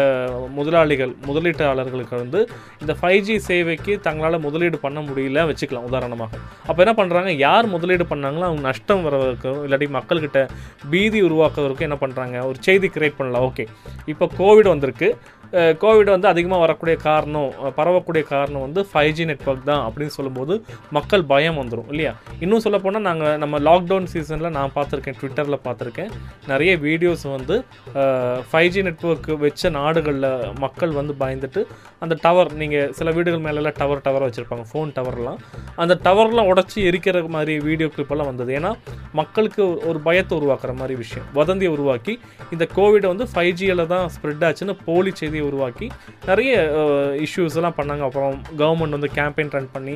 முதலாளிகள் முதலீட்டாளர்களுக்கு வந்து இந்த ஃபைவ் ஜி சேவைக்கு தங்களால் முதலீடு பண்ண முடியல வச்சுக்கலாம் உதாரணமாக. அப்போ என்ன பண்ணுறாங்க யார் முதலீடு பண்ணாங்களோ அவங்க நஷ்டம் வரவருக்கும் இல்லாட்டி மக்கள்கிட்ட பீதி உருவாக்குறதுக்கும் என்ன பண்ணுறாங்க ஒரு செய்தி கிரியேட் பண்ணலாம் ஓகே இப்போ கோவிட் வந்திருக்கு. கோவிட் வந்து அதிகமாக வரக்கூடிய காரணம் பரவக்கூடிய காரணம் வந்து ஃபைவ் ஜி நெட்ஒர்க் தான் அப்படின்னு சொல்லும்போது மக்கள் பயம் வந்துடும் இல்லையா? இன்னும் சொல்லப்போனால் நாங்கள் நம்ம லாக்டவுன் சீசனில் நான் பார்த்துருக்கேன் ட்விட்டரில் பார்த்துருக்கேன். நிறைய வீடியோஸ் வந்து ஃபைவ் ஜி நெட்ஒர்க் வச்ச நாடுகளில் மக்கள் வந்து பயந்துட்டு அந்த டவர் நீங்கள் சில வீடுகள் மேலெல்லாம் டவர் டவர் வச்சுருப்பாங்க ஃபோன் டவர்லாம் அந்த டவர்லாம் உடச்சி எரிக்கிற மாதிரி வீடியோ கிளிப்பெல்லாம் வந்தது. ஏன்னா மக்களுக்கு ஒரு- பயத்தை உருவாக்குற மாதிரி விஷயம். வதந்தியை உருவாக்கி இந்த கோவிட் வந்து ஃபைவ் ஜியில் தான் ஸ்ப்ரெட் ஆச்சுன்னு போலி செய்தி செய்தியை உருவாக்கி நிறைய இஷ்யூஸ் எல்லாம் பண்ணாங்க. அப்புறம் கவர்மெண்ட் வந்து கேம்பெயின் ரன் பண்ணி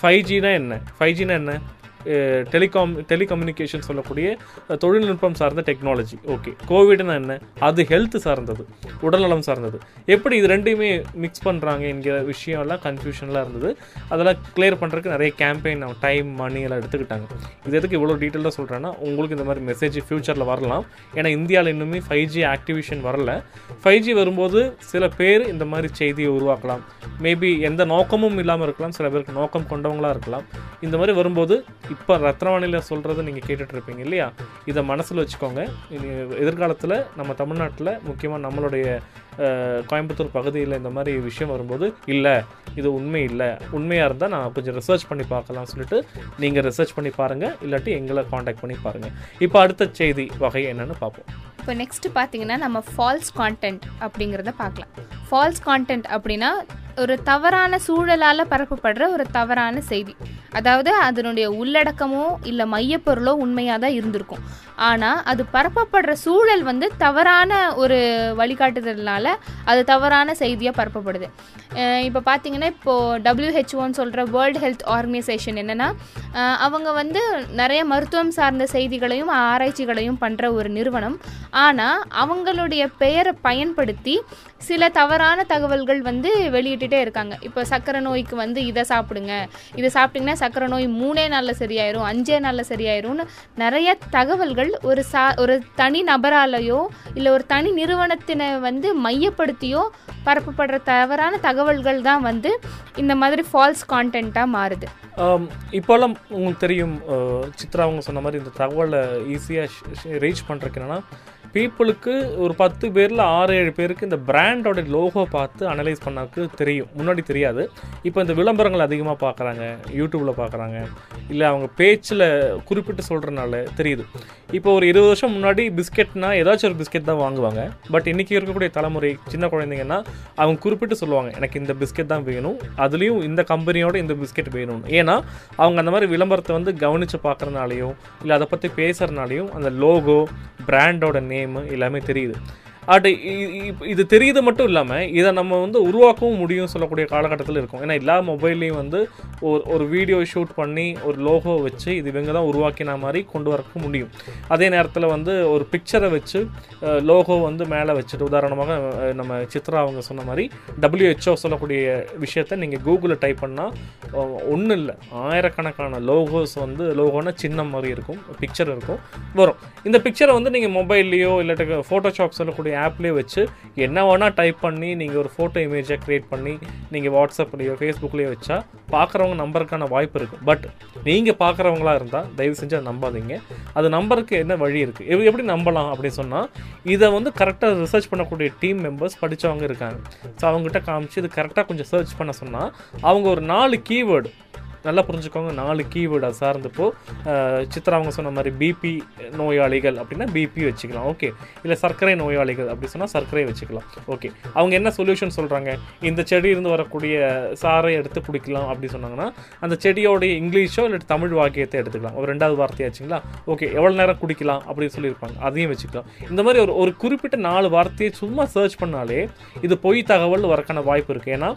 ஃபைவ் ஜினா என்ன? ஃபைவ் ஜினா என்ன? டெலிகாம் டெலிகம்யூனிகேஷன் சொல்லக்கூடிய தொழில்நுட்பம் சார்ந்த டெக்னாலஜி ஓகே கோவிட்னா என்ன? அது ஹெல்த் சார்ந்தது. உடல்நலம் சார்ந்தது. எப்படி இது ரெண்டையுமே மிக்ஸ் பண்ணுறாங்க என்கிற விஷயம்லாம் கன்ஃபியூஷன்லாம் இருந்தது. அதெல்லாம் கிளியர் பண்ணுறதுக்கு நிறைய கேம்பெயின் டைம் மணி எல்லாம் எடுத்துக்கிட்டாங்க. இது எதுக்கு இவ்வளோ டீட்டெயிலாக சொல்கிறேன்னா உங்களுக்கு இந்த மாதிரி மெசேஜ் ஃப்யூச்சரில் வரலாம். ஏன்னா இந்தியாவில் இன்னுமே ஃபைவ் ஜி ஆக்டிவேஷன் வரல. ஃபைவ் ஜி வரும்போது சில பேர் இந்த மாதிரி செய்தியை உருவாக்கலாம். மேபி எந்த நோக்கமும் இல்லாமல் இருக்கலாம். சில பேருக்கு நோக்கம் கொண்டவங்களா இருக்கலாம். இந்த மாதிரி வரும்போது இப்போ ரத்னவாணியில் சொல்கிறத நீங்கள் கேட்டுட்டு இருப்பீங்க இல்லையா? இதை மனசில் வச்சுக்கோங்க. எதிர்காலத்தில் நம்ம தமிழ்நாட்டில் முக்கியமாக நம்மளுடைய கோயம்புத்தூர் பகுதியில் இந்த மாதிரி விஷயம் வரும்போது இல்லை இது உண்மை இல்லை. உண்மையாக இருந்தால் நான் கொஞ்சம் ரிசர்ச் பண்ணி பார்க்கலாம் சொல்லிட்டு நீங்கள் ரிசர்ச் பண்ணி பாருங்கள் இல்லாட்டி எங்களை காண்டாக்ட் பண்ணி பாருங்கள் இப்போ அடுத்த செய்தி வகை என்னென்னு பார்ப்போம். இப்போ நெக்ஸ்ட் பார்த்தீங்கன்னா நம்ம ஃபால்ஸ் கான்டென்ட் அப்படிங்கிறத பார்க்கலாம். ஃபால்ஸ் கான்டென்ட் அப்படின்னா ஒரு தவறான சூழலால் பரப்பப்படுற ஒரு தவறான செய்தி. அதாவது அதனுடைய உள்ளடக்கமோ இல்லை மையப்பொருளோ உண்மையாக தான் இருந்திருக்கும். ஆனால் அது பரப்பப்படுற சூழல் வந்து தவறான ஒரு வழிகாட்டுதல்னால அது தவறான செய்தியாக பரப்பப்படுது. இப்போ பார்த்தீங்கன்னா இப்போது டபிள்யூஹெச்ஓன்னு சொல்கிற வேர்ல்டு ஹெல்த் ஆர்கனைசேஷன் என்னென்னா அவங்க வந்து நிறைய மருத்துவம் சார்ந்த செய்திகளையும் ஆராய்ச்சிகளையும் பண்ணுற ஒரு நிறுவனம். ஆனால் அவங்களுடைய பெயரை பயன்படுத்தி சில தவறான தகவல்கள் வந்து வெளியிட்டுட்டே இருக்காங்க. இப்போ சர்க்கரை நோய்க்கு வந்து இதை சாப்பிடுங்க இதை சாப்பிட்டிங்கன்னா சர்க்கரை நோய் மூணே நாளில் சரியாயிரும் அஞ்சே நாளில் சரியாயிரும்னு நிறைய தகவல்கள் ஒரு சா ஒரு தனி நபராலேயோ இல்லை ஒரு தனி நிறுவனத்தினை வந்து மையப்படுத்தியோ பரப்பப்படுற தவறான தகவல்கள் தான் வந்து இந்த மாதிரி ஃபால்ஸ் கான்டென்ட்டாக மாறுது. இப்போல்லாம் உங்களுக்கு தெரியும் சித்ரா அவங்க சொன்ன மாதிரி இந்த தகவலை ஈஸியாக ரீச் பண்ணுறதுக்கு என்னென்னா பீப்புளுக்கு ஒரு பத்து பேரில் ஆறு ஏழு பேருக்கு இந்த பிராண்டோட லோகோ பார்த்து அனலைஸ் பண்ணாக்கு தெரியும். முன்னாடி தெரியாது. இப்போ இந்த விளம்பரங்கள் அதிகமாக பார்க்குறாங்க யூடியூப்பில் பார்க்குறாங்க. இல்லை அவங்க பேச்சில் குறிப்பிட்டு சொல்கிறனால தெரியுது. இப்போ ஒரு இருபது வருஷம் முன்னாடி பிஸ்கெட்னா ஏதாச்சும் ஒரு பிஸ்கெட் தான் வாங்குவாங்க. பட் இன்றைக்கி இருக்கக்கூடிய தலைமுறை சின்ன குழந்தைங்கன்னா அவங்க குறிப்பிட்டு சொல்லுவாங்க எனக்கு இந்த பிஸ்கெட் தான் வேணும். அதுலேயும் இந்த கம்பெனியோட இந்த பிஸ்கெட் வேணும்னு. ஏன்னா அவங்க அந்த மாதிரி விளம்பரத்தை வந்து கவனித்து பார்க்குறதுனாலையும் இல்லை அதை பற்றி பேசுகிறனாலையும் அந்த லோகோ பிராண்டோட நேம் எல்லாமே தெரியுது அட் இது தெரியுது மட்டும் இல்லாமல் இதை நம்ம வந்து உருவாக்கவும் முடியும் சொல்லக்கூடிய காலகட்டத்தில் இருக்கும். ஏன்னா எல்லா மொபைல்லையும் வந்து ஒரு ஒரு வீடியோ ஷூட் பண்ணி ஒரு லோகோ வச்சு இது இவங்க தான் உருவாக்கின மாதிரி கொண்டு வரக்கு முடியும். அதே நேரத்தில் வந்து ஒரு பிக்சரை வச்சு லோகோ வந்து மேலே வச்சுட்டு உதாரணமாக நம்ம சித்ரா அவங்க சொன்ன மாதிரி டபிள்யூஹெச்ஓ சொல்லக்கூடிய விஷயத்தை நீங்கள் கூகுளில் டைப் பண்ணால் ஒன்றும் இல்லை ஆயிரக்கணக்கான லோகோஸ் வந்து லோகோனா சின்னம் மாதிரி இருக்கும் பிக்சர் இருக்கும் வரும். இந்த பிக்சரை வந்து நீங்கள் மொபைல்லையோ இல்லாட்டி ஃபோட்டோஷாப் சொல்லக்கூடிய ஆப்லேயே வச்சு என்ன வேணால் டைப் பண்ணி நீங்கள் ஒரு ஃபோட்டோ இமேஜை க்ரியேட் பண்ணி நீங்கள் வாட்ஸ்அப்லேயோ ஃபேஸ்புக்லேயோ வச்சா பார்க்குறவங்க நம்பருக்கான வாய்ப்பு இருக்குது பட் நீங்கள் பார்க்குறவங்களா இருந்தால் தயவு செஞ்சு அதை நம்பாதீங்க. அது நம்பருக்கு என்ன வழி இருக்குது எப்படி நம்பலாம் அப்படின்னு சொன்னால் இதை வந்து கரெக்டாக ரிசர்ச் பண்ணக்கூடிய டீம் மெம்பர்ஸ் படித்தவங்க இருக்காங்க. ஸோ அவங்ககிட்ட காமிச்சு இது கரெக்டாக கொஞ்சம் சர்ச் பண்ண சொன்னால் அவங்க ஒரு நாலு கீவேர்டு நல்லா புரிஞ்சுக்கோங்க. நாலு கீவேர்டாக சார்ந்தப்போ சித்ரா அவங்க சொன்ன மாதிரி பிபி நோயாளிகள் அப்படின்னா பிபி வச்சுக்கலாம். ஓகே இல்லை சர்க்கரை நோயாளிகள் அப்படி சொன்னால் சர்க்கரை வச்சுக்கலாம். ஓகே அவங்க என்ன சொல்யூஷன் சொல்கிறாங்க இந்த செடியிலிருந்து வரக்கூடிய சாரை எடுத்து குடிக்கலாம் அப்படி சொன்னாங்கன்னா அந்த செடியோடைய இங்கிலீஷோ இல்லை தமிழ் வாக்கியத்தை எடுத்துக்கலாம். ஒரு ரெண்டாவது வார்த்தையாச்சுங்களா ஓகே எவ்வளோ நேரம் குடிக்கலாம் அப்படின்னு சொல்லியிருப்பாங்க. அதையும் வச்சுக்கலாம். இந்த மாதிரி ஒரு ஒரு குறிப்பிட்ட நாலு வார்த்தையை சும்மா சர்ச் பண்ணாலே இது பொய் தகவல் வரக்கான வாய்ப்பு இருக்குது ஏன்னா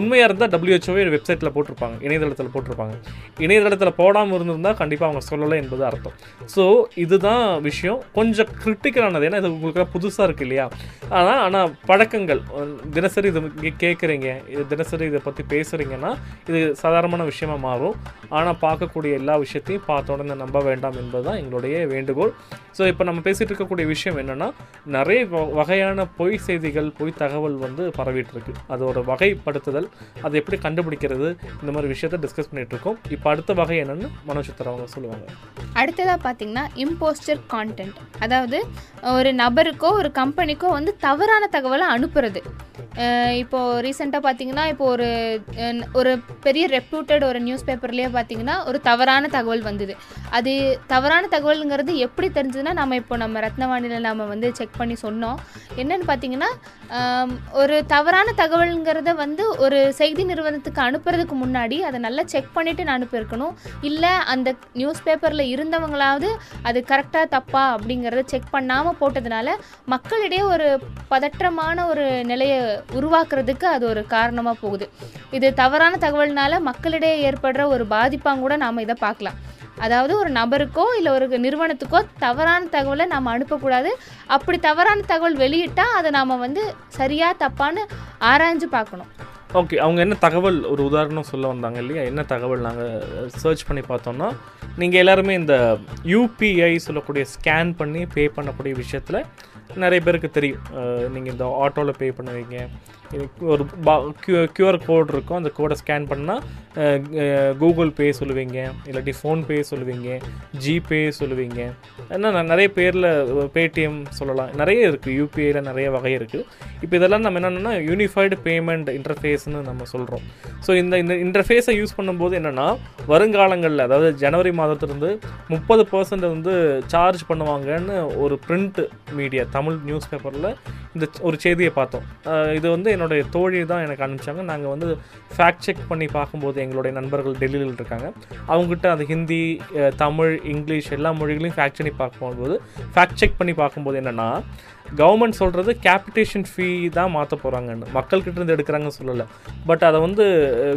உண்மையாக இருந்தால் டபிள்யூஹெச்ஓவே வெப்சைட்டில் போட்டிருப்பாங்க. இணையதளத்தில் போட்டிருப்பாங்க. இணையதளத்தில் போடாமல் இருந்திருந்தால் கண்டிப்பாக அவங்க சொல்லலை என்பது அர்த்தம். ஸோ இதுதான் விஷயம். கொஞ்சம் கிரிட்டிக்கலானது ஏன்னா இது உங்களுக்கு புதுசாக இருக்கு இல்லையா? ஆனால் ஆனால் பழக்கங்கள். தினசரி இது கேட்குறீங்க இது தினசரி இதை பற்றி பேசுகிறீங்கன்னா இது சாதாரணமான விஷயமா மாறும். ஆனால் பார்க்கக்கூடிய எல்லா விஷயத்தையும் பார்த்த உடனே நம்ப வேண்டாம் என்பது தான் எங்களுடைய வேண்டுகோள். ஸோ இப்போ நம்ம பேசிகிட்டு இருக்கக்கூடிய விஷயம் என்னென்னா நிறைய வ- வகையான பொய் செய்திகள் பொய் தகவல் வந்து பரவிட்டு இருக்கு. அதோட வகைப்படுத்துதல் அதை எப்படி கண்டுபிடிக்கிறது இந்த மாதிரி விஷயத்தை டிஸ்கஸ் பண்ணிட்டு இருக்கோம் இப்போ அடுத்த வகை என்னன்னு மனோஜித்தர் அவங்க சொல்லுவாங்க. அடுத்ததாக பார்த்தீங்கன்னா இம்போஸ்டர் கான்டென்ட் அதாவது ஒரு நபருக்கோ ஒரு கம்பெனிக்கோ வந்து தவறான தகவலை அனுப்புறது. இப்போது ரீசெண்டாக பார்த்தீங்கன்னா இப்போ ஒரு ஒரு பெரிய ரெப்யூட்டட் ஒரு நியூஸ் பேப்பர்லேயே பார்த்தீங்கன்னா ஒரு தவறான தகவல் வந்தது. அது தவறான தகவலுங்கிறது எப்படி தெரிஞ்சதுன்னா நம்ம இப்போ நம்ம ரத்னவாணியில் நம்ம வந்து செக் பண்ணி சொன்னோம். என்னன்னு பார்த்தீங்கன்னா ஒரு தவறான தகவலுங்கிறத வந்து ஒரு செய்தி நிறுவனத்துக்கு அனுப்புறதுக்கு முன்னாடி அதை நல்லா செக் செக் பண்ணிவிட்டு நான் அனுப்பியிருக்கணும். இல்லை அந்த நியூஸ் பேப்பரில் இருந்தவங்களாவது அது கரெக்டாக தப்பா அப்படிங்கிறத செக் பண்ணாமல் போட்டதுனால மக்களிடையே ஒரு பதற்றமான ஒரு நிலையை உருவாக்குறதுக்கு அது ஒரு காரணமாக போகுது. இது தவறான தகவல்னால மக்களிடையே ஏற்படுற ஒரு பாதிப்பாங்க கூட நாம் இதை பார்க்கலாம். அதாவது ஒரு நபருக்கோ இல்லை ஒரு நிறுவனத்துக்கோ தவறான தகவலை நாம் அனுப்பக்கூடாது. அப்படி தவறான தகவல் வெளியிட்டால் அதை நாம் வந்து சரியாக தப்பான்னு ஆராய்ஞ்சு பார்க்கணும். ஓகே அவங்க என்ன தகவல் ஒரு உதாரணம் சொல்ல வந்தாங்க இல்லையா? என்ன தகவல் நாங்கள் சர்ச் பண்ணி பார்த்தோம்னா நீங்கள் எல்லாருமே இந்த யூபிஐ சொல்லக்கூடிய ஸ்கேன் பண்ணி பே பண்ணக்கூடிய விஷயத்தில் நிறைய பேருக்கு தெரியும். நீங்கள் இந்த ஆட்டோவில் பே பண்ணுவீங்க. ஒரு பா கியூஆர் கோட் இருக்கும். அந்த கோடை ஸ்கேன் பண்ணால் கூகுள் பே சொல்லுவீங்க. இல்லாட்டி ஃபோன்பே சொல்லுவீங்க. ஜிபே சொல்லுவீங்க. ஏன்னா நிறைய பேரில் பேடிஎம் சொல்லலாம். நிறைய இருக்குது யூபிஐயில் நிறைய வகை இருக்குது இப்போ இதெல்லாம் நம்ம என்னென்னா யூனிஃபைடு பேமெண்ட் இன்டர்ஃபேஸ்னு நம்ம சொல்கிறோம் ஸோ இந்த இந்த இன்டர்ஃபேஸை யூஸ் பண்ணும்போது என்னென்னா வருங்காலங்களில் அதாவது ஜனவரி மாதத்துலேருந்து முப்பது பர்சன்ட் வந்து சார்ஜ் பண்ணுவாங்கன்னு ஒரு பிரிண்ட் மீடியா தமிழ் நியூஸ் பேப்பரில் இந்த ஒரு செய்தியை பார்த்தோம். இது வந்து என்னுடைய தோழி தான் எனக்கு அனுப்பிச்சாங்க. நாங்கள் வந்து ஃபேக்ட் செக் பண்ணி பார்க்கும்போது எங்களுடைய நண்பர்கள் டெல்லியில் இருக்காங்க. அவங்ககிட்ட அது ஹிந்தி தமிழ் இங்கிலீஷ் எல்லா மொழிகளையும் ஃபேக்ட் பண்ணி பார்க்கும்போது ஃபேக்ட் செக் பண்ணி பார்க்கும்போது என்னென்னா கவர்மெண்ட் சொல்கிறது கேபிட்டேஷன் ஃபீ தான் மாற்ற போகிறாங்கன்னு மக்கள்கிட்டேருந்து எடுக்கிறாங்கன்னு சொல்லலை. பட் அதை வந்து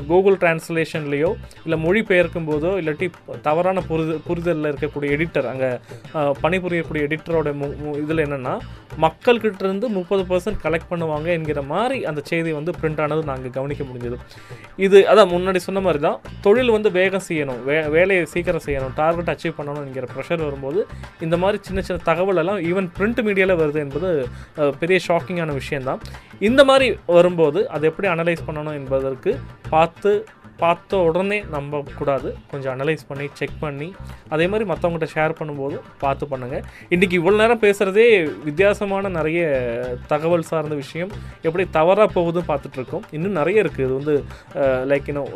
கூகுள் டிரான்ஸ்லேஷன்லேயோ இல்லை மொழி பெயர்க்கும் போதோ இல்லாட்டி தவறான புரிது புரிதலில் இருக்கக்கூடிய எடிட்டர் அங்கே பணிபுரியக்கூடிய எடிட்டரோட இதில் என்னென்னா மக்கள்கிட்ட இருந்து முப்பது பர்சன்ட் கலெக்ட் பண்ணுவாங்க என்கிற மாதிரி அந்த செய்தி வந்து பிரிண்ட் ஆனது நாங்கள் கவனிக்க முடிஞ்சது. இது அதான் முன்னாடி சொன்ன மாதிரி தான் தொழில் வந்து வேகம் செய்யணும் வே வேலையை சீக்கிரம் செய்யணும் டார்கெட் அச்சீவ் பண்ணணும் என்கிற ப்ரெஷர் வரும்போது இந்த மாதிரி சின்ன சின்ன தகவல் எல்லாம் ஈவன் பிரிண்ட் மீடியாவில் வருது என்பது வந்து பெரிய ஷாக்கிங்கான விஷயம்தான். இந்த மாதிரி வரும்போது அதை எப்படி அனலைஸ் பண்ணணும் என்பதற்கு பார்த்து பார்த்த உடனே நம்ப கூடாது கொஞ்சம் அனலைஸ் பண்ணி செக் பண்ணி அதே மாதிரி மற்றவங்ககிட்ட ஷேர் பண்ணும்போது பார்த்து பண்ணுங்கள் இன்றைக்கி இவ்வளோ நேரம் பேசுகிறதே வித்தியாசமான நிறைய தகவல் சார்ந்த விஷயம். எப்படி தவறாக போகுதுன்னு பார்த்துட்ருக்கோம் இன்னும் நிறைய இருக்குது இது வந்து லைக் இன்னும்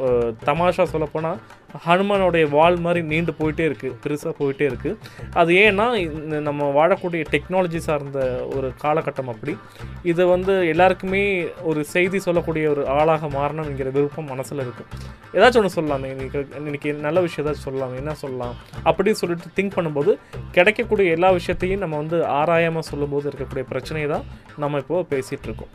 தமாஷா சொல்லப்போனால் ஹனுமானோடைய வால் மாதிரி நீண்டு போயிட்டே இருக்குது பெருசாக போயிட்டே இருக்குது அது ஏன்னா இந்த நம்ம வாழக்கூடிய டெக்னாலஜி சார்ந்த ஒரு காலகட்டம் அப்படி. இதை வந்து எல்லாருக்குமே ஒரு செய்தி சொல்லக்கூடிய ஒரு ஆளாக மாறணுங்கிற விருப்பம் மனசில் இருக்கும் ஏதாச்சும் ஒன்று சொல்லலாமே இன்னைக்கு இன்னைக்கு நல்ல விஷயம் ஏதாச்சும் சொல்லலாம் என்ன சொல்லலாம்? அப்படின்னு சொல்லிட்டு திங்க் பண்ணும்போது கிடைக்கக்கூடிய எல்லா விஷயத்தையும் நம்ம வந்து ஆராயாமல் சொல்லும்போது இருக்கக்கூடிய பிரச்சனையை தான் நம்ம இப்போ பேசிகிட்டு இருக்கோம்.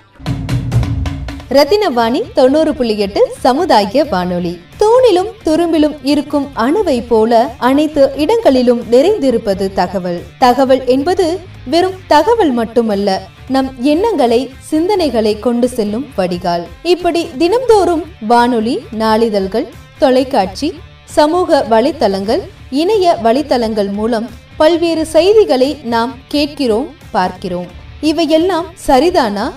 ரத்தினவாணி தொண்ணூறு புள்ளி எட்டு சமுதாய வானொலி. தூணிலும் துரும்பிலும் இருக்கும் அணுவை போல அனைத்து இடங்களிலும் நிறைந்திருப்பது தகவல். தகவல் என்பது வெறும் தகவல் மட்டுமல்ல நம் எண்ணங்களை சிந்தனைகளை கொண்டு செல்லும் வடிகால். இப்படி தினம்தோறும் வானொலி நாளிதழ்கள் தொலைக்காட்சி சமூக வலைத்தளங்கள் இணைய வலைத்தளங்கள் மூலம் பல்வேறு செய்திகளை நாம் கேட்கிறோம் பார்க்கிறோம். இவையெல்லாம் சரிதானா?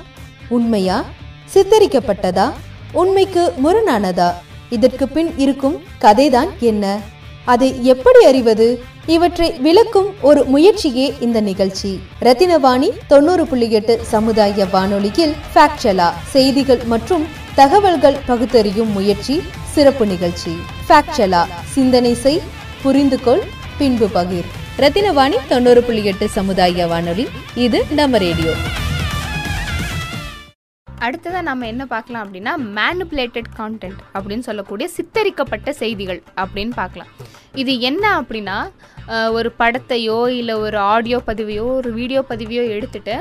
உண்மையா? சித்தரிக்கப்பட்டதா? உண்மைக்கு முரணானதா? இதற்கு பின் இருக்கும் கதைதான் என்ன? அதை எப்படி அறிவது? இவற்றை விளக்கும் ஒரு முயற்சியே இந்த நிகழ்ச்சி. ரத்தினவாணி தொண்ணூறு புள்ளி எட்டு சமுதாய வானொலியில் ஃபேக்சலா செய்திகள் மற்றும் தகவல்கள் பகுத்தறியும் முயற்சி சிறப்பு நிகழ்ச்சி. ஃபேக்சலா சிந்தனை செய் புரிந்து கொள் பின்பு பகிர். ரத்தினவாணி தொண்ணூறு புள்ளி எட்டு சமுதாய வானொலி இது நம்ம ரேடியோ. அடுத்ததாக நம்ம என்ன பார்க்கலாம் அப்படின்னா மேனுப்புலேட்டட் கான்டென்ட் அப்படின்னு சொல்லக்கூடிய சித்தரிக்கப்பட்ட செய்திகள் அப்படின்னு பார்க்கலாம். இது என்ன அப்படின்னா ஒரு படத்தையோ இல்லை ஒரு ஆடியோ பதிவையோ ஒரு வீடியோ பதிவையோ எடுத்துட்டு